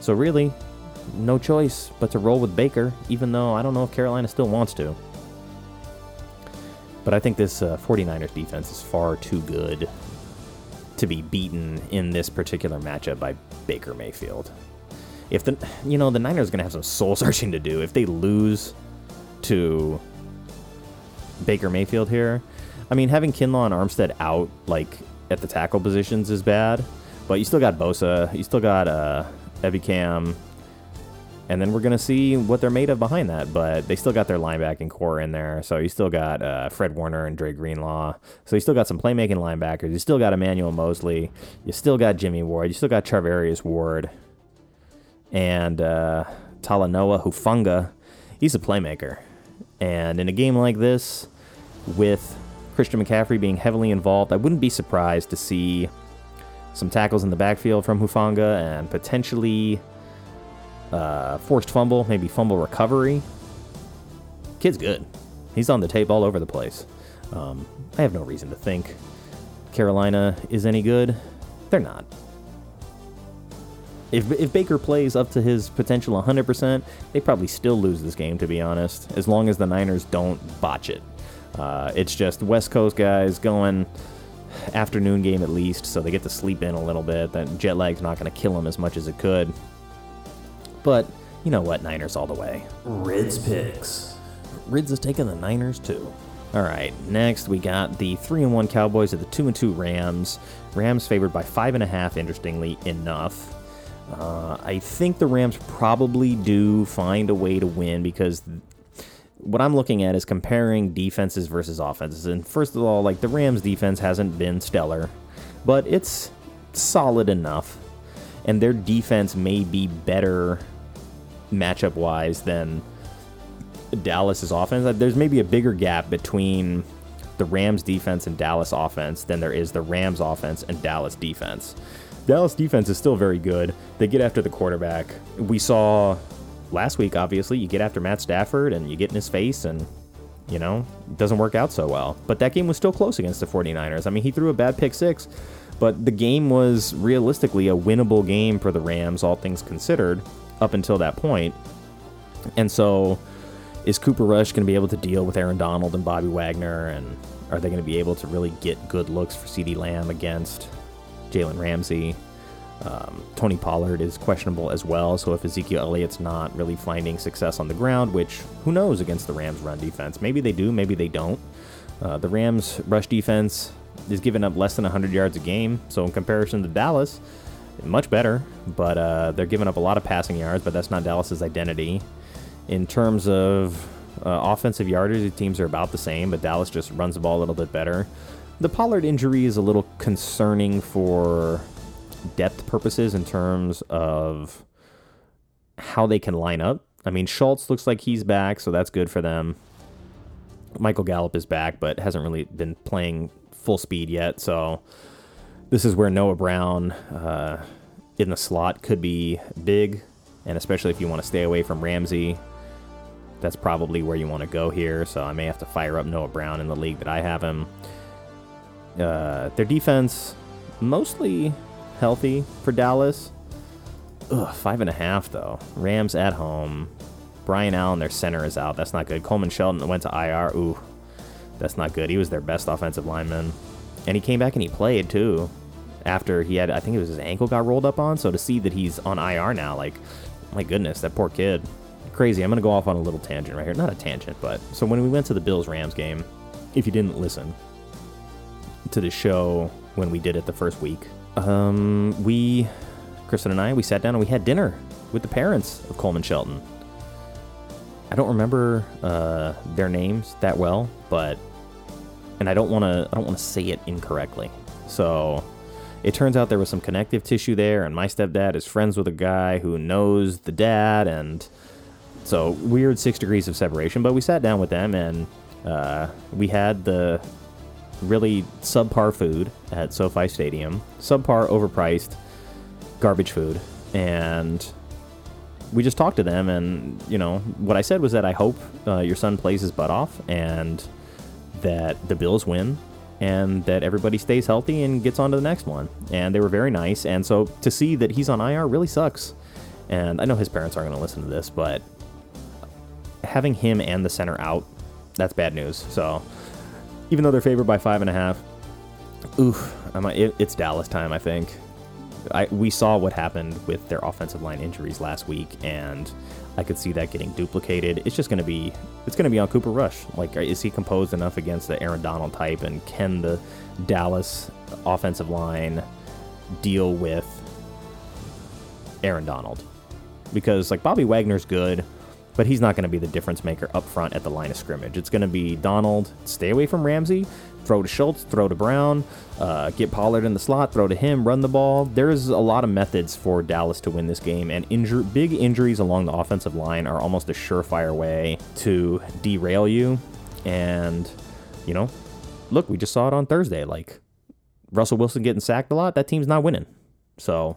So really, no choice but to roll with Baker, even though I don't know if Carolina still wants to. But I think this uh, 49ers defense is far too good to be beaten in this particular matchup by Baker Mayfield. If the you know the Niners are gonna have some soul searching to do if they lose to Baker Mayfield here. I mean, having Kinlaw and Armstead out like at the tackle positions is bad, but you still got Bosa, you still got uh, Ebukam, and then we're gonna see what they're made of behind that. But they still got their linebacking corps in there, so you still got uh, Fred Warner and Dre Greenlaw. So you still got some playmaking linebackers. You still got Emmanuel Moseley. You still got Jimmy Ward. You still got Charvarius Ward, and uh, Talanoa Hufanga. He's a playmaker, and in a game like this, with Christian McCaffrey being heavily involved, I wouldn't be surprised to see some tackles in the backfield from Hufanga and potentially uh, forced fumble, maybe fumble recovery. Kid's good. He's on the tape all over the place. Um, I have no reason to think Carolina is any good. They're not. If, if Baker plays up to his potential 100%, they probably still lose this game, to be honest, as long as the Niners don't botch it. Uh, it's just West Coast guys going afternoon game at least, so they get to sleep in a little bit. That jet lag's not going to kill them as much as it could. But you know what? Niners all the way. Rids picks. Rids is taking the Niners too. All right, next we got the three and one Cowboys at the two and two Rams. Rams favored by five and a half. Interestingly enough, uh, I think the Rams probably do find a way to win because what I'm looking at is comparing defenses versus offenses. And first of all, like the Rams defense hasn't been stellar, but it's solid enough. And their defense may be better matchup wise than Dallas's offense. There's maybe a bigger gap between the Rams defense and Dallas offense than there is the Rams offense and Dallas defense. Dallas defense is still very good. They get after the quarterback. We saw last week, obviously, you get after Matt Stafford and you get in his face and, you know, it doesn't work out so well. But that game was still close against the 49ers. I mean, he threw a bad pick six, but the game was realistically a winnable game for the Rams, all things considered, up until that point. And so, is Cooper Rush going to be able to deal with Aaron Donald and Bobby Wagner? And are they going to be able to really get good looks for CeeDee Lamb against Jalen Ramsey. Um, Tony Pollard is questionable as well, so if Ezekiel Elliott's not really finding success on the ground, which who knows against the Rams' run defense? Maybe they do, maybe they don't. Uh, the Rams' rush defense is giving up less than 100 yards a game, so in comparison to Dallas, much better, but uh, they're giving up a lot of passing yards, but that's not Dallas's identity. In terms of uh, offensive yardage, the teams are about the same, but Dallas just runs the ball a little bit better. The Pollard injury is a little concerning for depth purposes in terms of how they can line up. I mean, Schultz looks like he's back, so that's good for them. Michael Gallup is back, but hasn't really been playing full speed yet. So this is where Noah Brown uh, in the slot could be big, and especially if you want to stay away from Ramsey, that's probably where you want to go here. So I may have to fire up Noah Brown in the league that I have him. Uh, their defense mostly healthy for Dallas. Ugh, five and a half though. Rams at home. Brian Allen, their center, is out. That's not good. Coleman Shelton went to IR. Ooh, that's not good. He was their best offensive lineman, and he came back and he played too. After he had, I think it was his ankle got rolled up on. So to see that he's on IR now, like, my goodness, that poor kid. Crazy. I'm gonna go off on a little tangent right here. Not a tangent, but so when we went to the Bills Rams game, if you didn't listen, to the show when we did it the first week, um, we, Kristen and I, we sat down and we had dinner with the parents of Coleman Shelton. I don't remember uh, their names that well, but and I don't want to I don't want to say it incorrectly. So it turns out there was some connective tissue there, and my stepdad is friends with a guy who knows the dad, and so weird six degrees of separation. But we sat down with them and uh, we had the really subpar food at SoFi Stadium, subpar, overpriced, garbage food, and we just talked to them. And you know, what I said was that I hope uh, your son plays his butt off, and that the Bills win, and that everybody stays healthy and gets on to the next one. And they were very nice. And so to see that he's on IR really sucks. And I know his parents aren't going to listen to this, but having him and the center out, that's bad news. So even though they're favored by five and a half. Oof, it, it's Dallas time, I think. I, we saw what happened with their offensive line injuries last week, and I could see that getting duplicated. It's just going to be it's going to be on Cooper Rush. Like, is he composed enough against the Aaron Donald type, and can the Dallas offensive line deal with Aaron Donald? Because like Bobby Wagner's good, but he's not going to be the difference maker up front at the line of scrimmage. It's going to be Donald, stay away from Ramsey, throw to Schultz, throw to Brown, uh, get Pollard in the slot, throw to him, run the ball. There's a lot of methods for Dallas to win this game, and injur- big injuries along the offensive line are almost a surefire way to derail you. And, you know, look, we just saw it on Thursday. Like, Russell Wilson getting sacked a lot, that team's not winning. So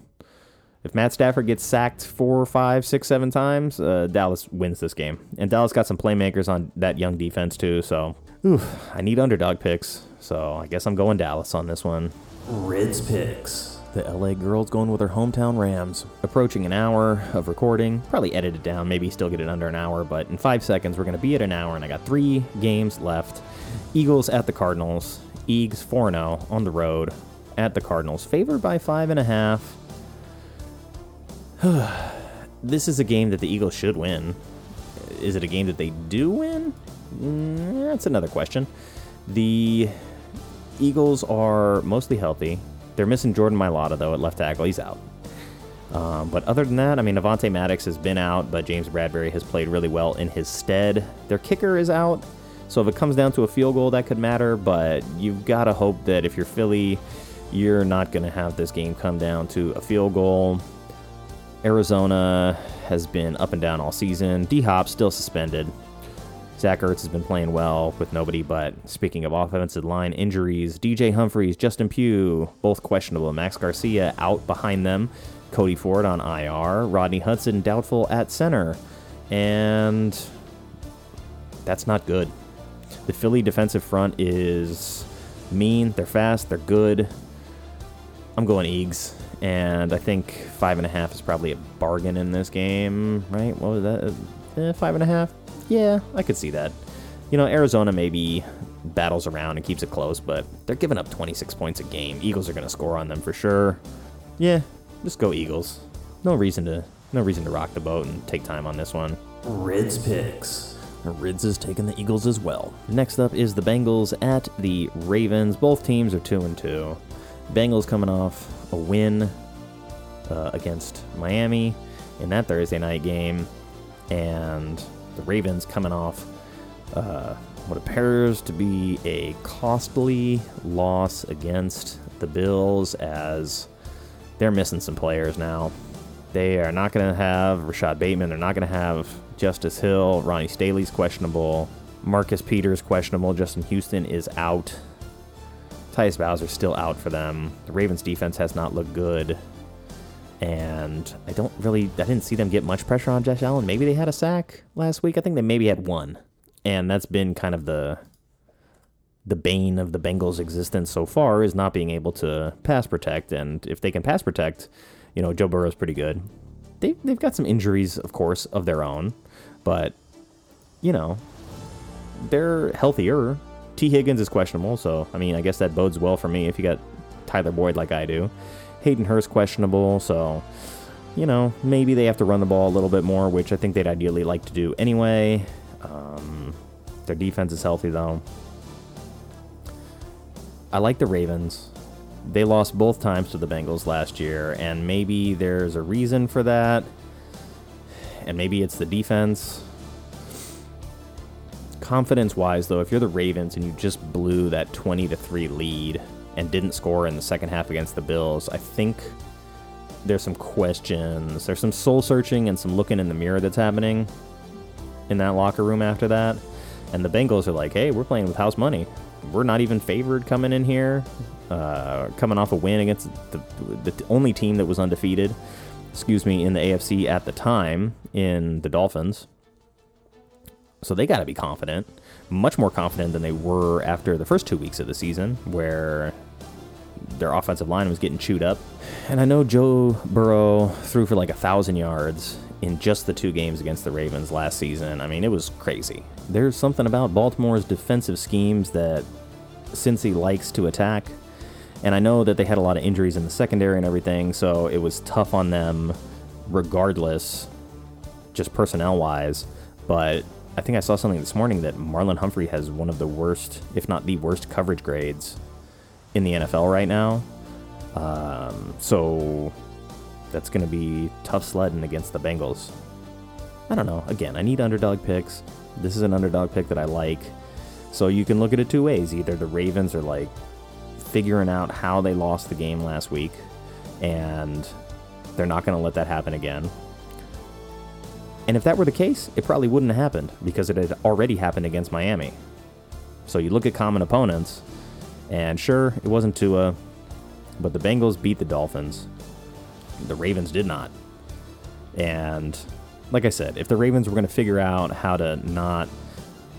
if Matt Stafford gets sacked four, five, six, seven times, uh, Dallas wins this game. And Dallas got some playmakers on that young defense too. So, oof, I need underdog picks. So I guess I'm going Dallas on this one. Rids picks. The LA girls going with their hometown Rams. Approaching an hour of recording. Probably edit it down, maybe still get it under an hour, but in five seconds we're going to be at an hour, and I got three games left. Eagles at the Cardinals. Eagles 4 0 on the road at the Cardinals. Favored by five and a half. <sighs> this is a game that the Eagles should win. Is it a game that they do win? Mm, that's another question. The Eagles are mostly healthy. They're missing Jordan Mailata, though, at left tackle. He's out. Um, but other than that, I mean, Avonte Maddox has been out, but James Bradberry has played really well in his stead. Their kicker is out, so if it comes down to a field goal, that could matter, but you've got to hope that if you're Philly, you're not going to have this game come down to a field goal. Arizona has been up and down all season. D Hop still suspended. Zach Ertz has been playing well with nobody but. Speaking of offensive line injuries, DJ Humphries, Justin Pugh, both questionable. Max Garcia out behind them. Cody Ford on IR. Rodney Hudson doubtful at center. And that's not good. The Philly defensive front is mean. They're fast. They're good. I'm going Eags. And I think five and a half is probably a bargain in this game, right? What was that? Eh, five and a half? Yeah, I could see that. You know, Arizona maybe battles around and keeps it close, but they're giving up 26 points a game. Eagles are going to score on them for sure. Yeah, just go Eagles. No reason to no reason to rock the boat and take time on this one. Rids picks. Rids is taking the Eagles as well. Next up is the Bengals at the Ravens. Both teams are two and two. Bengals coming off a win uh, against Miami in that Thursday night game, and the Ravens coming off uh, what appears to be a costly loss against the Bills as they're missing some players now. They are not going to have Rashod Bateman. They're not going to have Justice Hill. Ronnie Stanley's questionable. Marcus Peters questionable. Justin Houston is out. Tyus Bowser's still out for them. The Ravens defense has not looked good. And I don't really, I didn't see them get much pressure on Josh Allen. Maybe they had a sack last week. I think they maybe had one. And that's been kind of the the bane of the Bengals' existence so far is not being able to pass protect. And if they can pass protect, you know, Joe Burrow's pretty good. They, they've got some injuries, of course, of their own, but, you know, they're healthier. Tee Higgins is questionable, so, I mean, I guess that bodes well for me if you got Tyler Boyd like I do. Hayden Hurst questionable, so, you know, maybe they have to run the ball a little bit more, which I think they'd ideally like to do anyway. Um, their defense is healthy, though. I like the Ravens. They lost both times to the Bengals last year, and maybe there's a reason for that. And maybe it's the defense. Confidence wise, though, if you're the Ravens and you just blew that 20 to 3 lead and didn't score in the second half against the Bills, I think there's some questions. There's some soul searching and some looking in the mirror that's happening in that locker room after that. And the Bengals are like, hey, we're playing with house money we're not even favored coming in here, uh, coming off a win against the, the only team that was undefeated, excuse me, in the AFC at the time in the Dolphins. So they got to be confident, much more confident than they were after the first two weeks of the season, where their offensive line was getting chewed up. And I know Joe Burrow threw for like a thousand yards in just the two games against the Ravens last season. I mean, it was crazy. There's something about Baltimore's defensive schemes that Cincy likes to attack. And I know that they had a lot of injuries in the secondary and everything, so it was tough on them regardless, just personnel wise. But I think I saw something this morning that Marlon Humphrey has one of the worst, if not the worst, coverage grades in the NFL right now. Um, so that's going to be tough sledding against the Bengals. I don't know. Again, I need underdog picks. This is an underdog pick that I like. So you can look at it two ways. Either the Ravens are like figuring out how they lost the game last week and they're not going to let that happen again. And if that were the case, it probably wouldn't have happened because it had already happened against Miami. So you look at common opponents, and sure, it wasn't Tua, but the Bengals beat the Dolphins. The Ravens did not. And like I said, if the Ravens were going to figure out how to not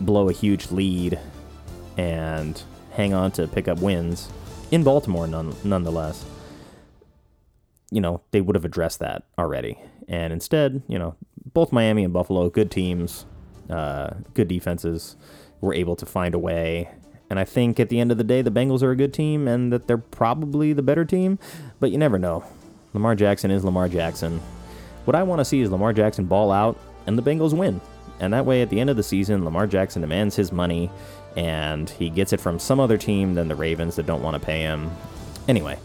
blow a huge lead and hang on to pick up wins in Baltimore, none, nonetheless, you know, they would have addressed that already. And instead, you know, both Miami and Buffalo, good teams, uh, good defenses, were able to find a way. And I think at the end of the day, the Bengals are a good team and that they're probably the better team, but you never know. Lamar Jackson is Lamar Jackson. What I want to see is Lamar Jackson ball out and the Bengals win. And that way, at the end of the season, Lamar Jackson demands his money and he gets it from some other team than the Ravens that don't want to pay him. Anyway,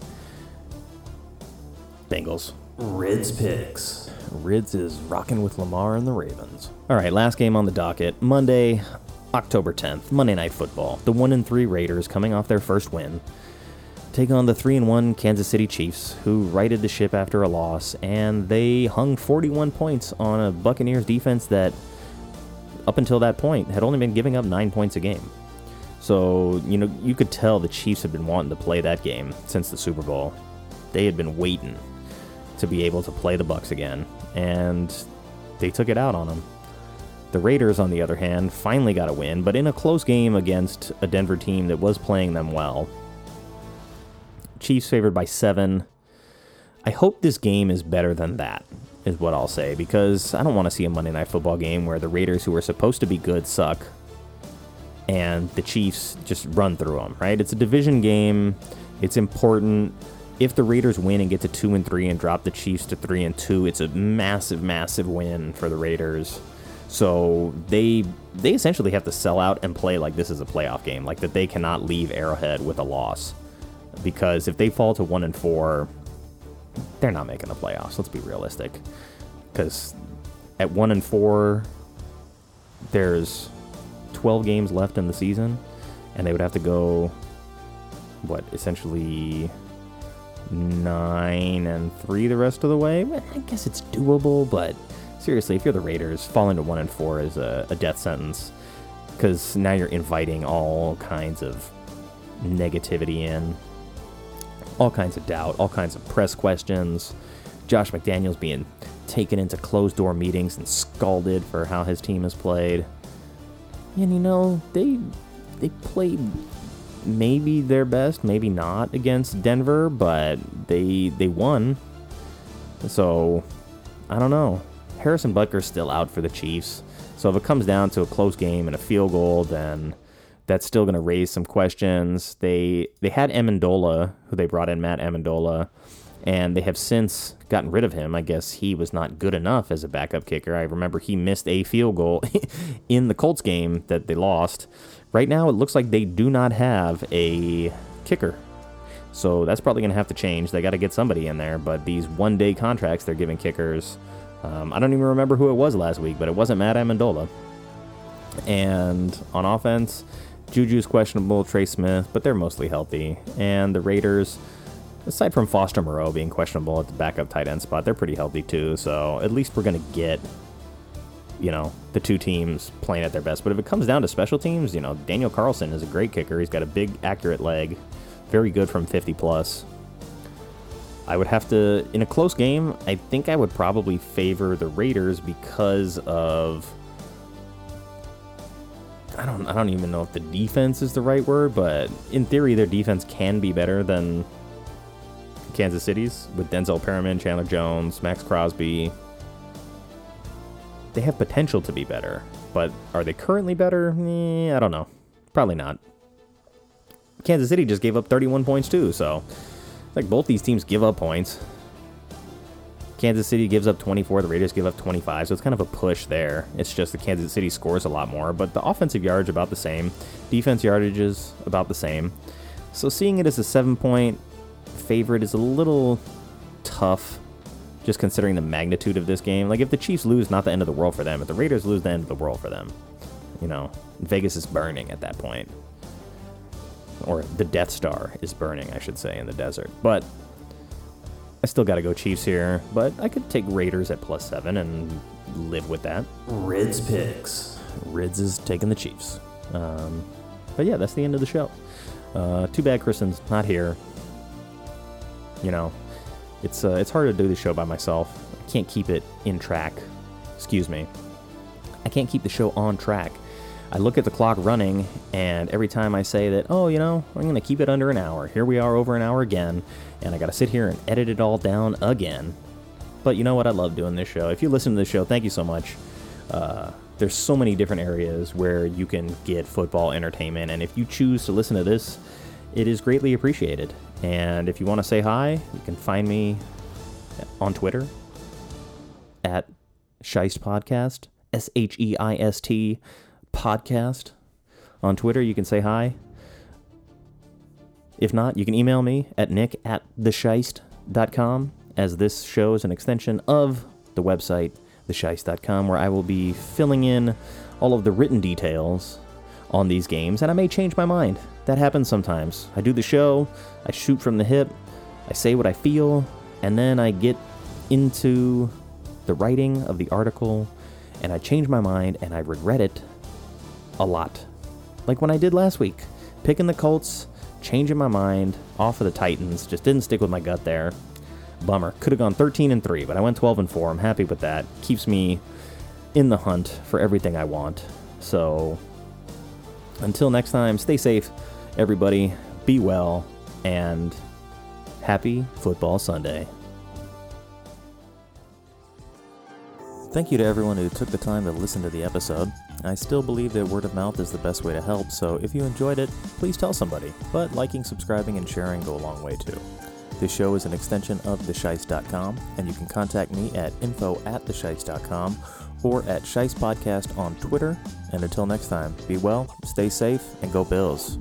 Bengals. Rids Picks. Rids is rocking with Lamar and the Ravens. All right, last game on the docket. Monday, October 10th, Monday Night Football. The 1 and 3 Raiders coming off their first win take on the 3 and 1 Kansas City Chiefs, who righted the ship after a loss and they hung 41 points on a Buccaneers defense that up until that point had only been giving up 9 points a game. So, you know, you could tell the Chiefs had been wanting to play that game since the Super Bowl. They had been waiting to be able to play the Bucks again, and they took it out on them. The Raiders, on the other hand, finally got a win, but in a close game against a Denver team that was playing them well. Chiefs favored by seven. I hope this game is better than that, is what I'll say, because I don't want to see a Monday Night Football game where the Raiders, who are supposed to be good, suck and the Chiefs just run through them, right? It's a division game. It's important. If the Raiders win and get to 2 and 3 and drop the Chiefs to 3 and 2, it's a massive massive win for the Raiders. So they they essentially have to sell out and play like this is a playoff game, like that they cannot leave Arrowhead with a loss. Because if they fall to 1 and 4, they're not making the playoffs. Let's be realistic. Cuz at 1 and 4 there's 12 games left in the season, and they would have to go, what, essentially nine and three the rest of the way. I guess it's doable, but seriously, if you're the Raiders, falling to one and four is a, a death sentence because now you're inviting all kinds of negativity in, all kinds of doubt, all kinds of press questions. Josh McDaniels being taken into closed door meetings and scalded for how his team has played. And you know, they they played maybe their best, maybe not against Denver, but they they won. So I don't know. Harrison Butker's still out for the Chiefs. So if it comes down to a close game and a field goal, then that's still going to raise some questions. They they had Ammendola, who they brought in, Matt Ammendola, and they have since gotten rid of him. I guess he was not good enough as a backup kicker. I remember he missed a field goal <laughs> in the Colts game that they lost. Right now, it looks like they do not have a kicker. So that's probably going to have to change. They got to get somebody in there. But these one day contracts they're giving kickers, um, I don't even remember who it was last week, but it wasn't Matt Ammendola. And on offense, Juju's questionable, Trey Smith, but they're mostly healthy. And the Raiders, aside from Foster Moreau being questionable at the backup tight end spot, they're pretty healthy too. So at least we're going to get, you know, the two teams playing at their best. But if it comes down to special teams, you know, Daniel Carlson is a great kicker. He's got a big, accurate leg, very good from 50 plus. I would have to, in a close game, I think I would probably favor the Raiders because of. I don't, I don't even know if the defense is the right word, but in theory, their defense can be better than Kansas City's with Denzel Perryman, Chandler Jones, Maxx Crosby. They have potential to be better, but are they currently better? Eh, I don't know. Probably not. Kansas City just gave up 31 points too, so like both these teams give up points. Kansas City gives up 24, the Raiders give up 25, so it's kind of a push there. It's just the Kansas City scores a lot more, but the offensive yardage about the same, defense yardage is about the same. So seeing it as a seven point favorite is a little tough, just considering the magnitude of this game. Like if the Chiefs lose, not the end of the world for them. If the Raiders lose, the end of the world for them. You know, Vegas is burning at that point or the Death Star is burning, I should say, in the desert. But I still got to go Chiefs here. But I could take Raiders at plus seven and live with that. Rids picks. Rids is taking the Chiefs. Um, but yeah, that's the end of the show. Uh, too bad Kristen's not here. You know, it's uh, it's hard to do the show by myself. I can't keep it in track. Excuse me. I can't keep the show on track. I look at the clock running, and every time I say that, oh, you know, I'm going to keep it under an hour, here we are over an hour again, and I got to sit here and edit it all down again. But you know what? I love doing this show. If you listen to this show, thank you so much. Uh, there's so many different areas where you can get football entertainment, and if you choose to listen to this, it is greatly appreciated. And if you want to say hi, you can find me on Twitter at Sheist Podcast, S H E I S T podcast on Twitter. You can say hi. If not, you can email me at nick at thesheist.com as this show is an extension of the website, thesheist.com, where I will be filling in all of the written details on these games, and I may change my mind. That happens sometimes. I do the show, I shoot from the hip, I say what I feel, and then I get into the writing of the article, and I change my mind, and I regret it a lot. Like when I did last week, picking the Colts, changing my mind off of the Titans, just didn't stick with my gut there. Bummer. Could have gone 13 and 3, but I went 12 and 4. I'm happy with that. Keeps me in the hunt for everything I want. So until next time, stay safe, everybody. Be well, and happy Football Sunday. Thank you to everyone who took the time to listen to the episode. I still believe that word of mouth is the best way to help, so if you enjoyed it, please tell somebody. But liking, subscribing, and sharing go a long way too. This show is an extension of thesheist.com, and you can contact me at info at thesheist.com or at Sheist Podcast on Twitter. And until next time, be well, stay safe, and go Bills.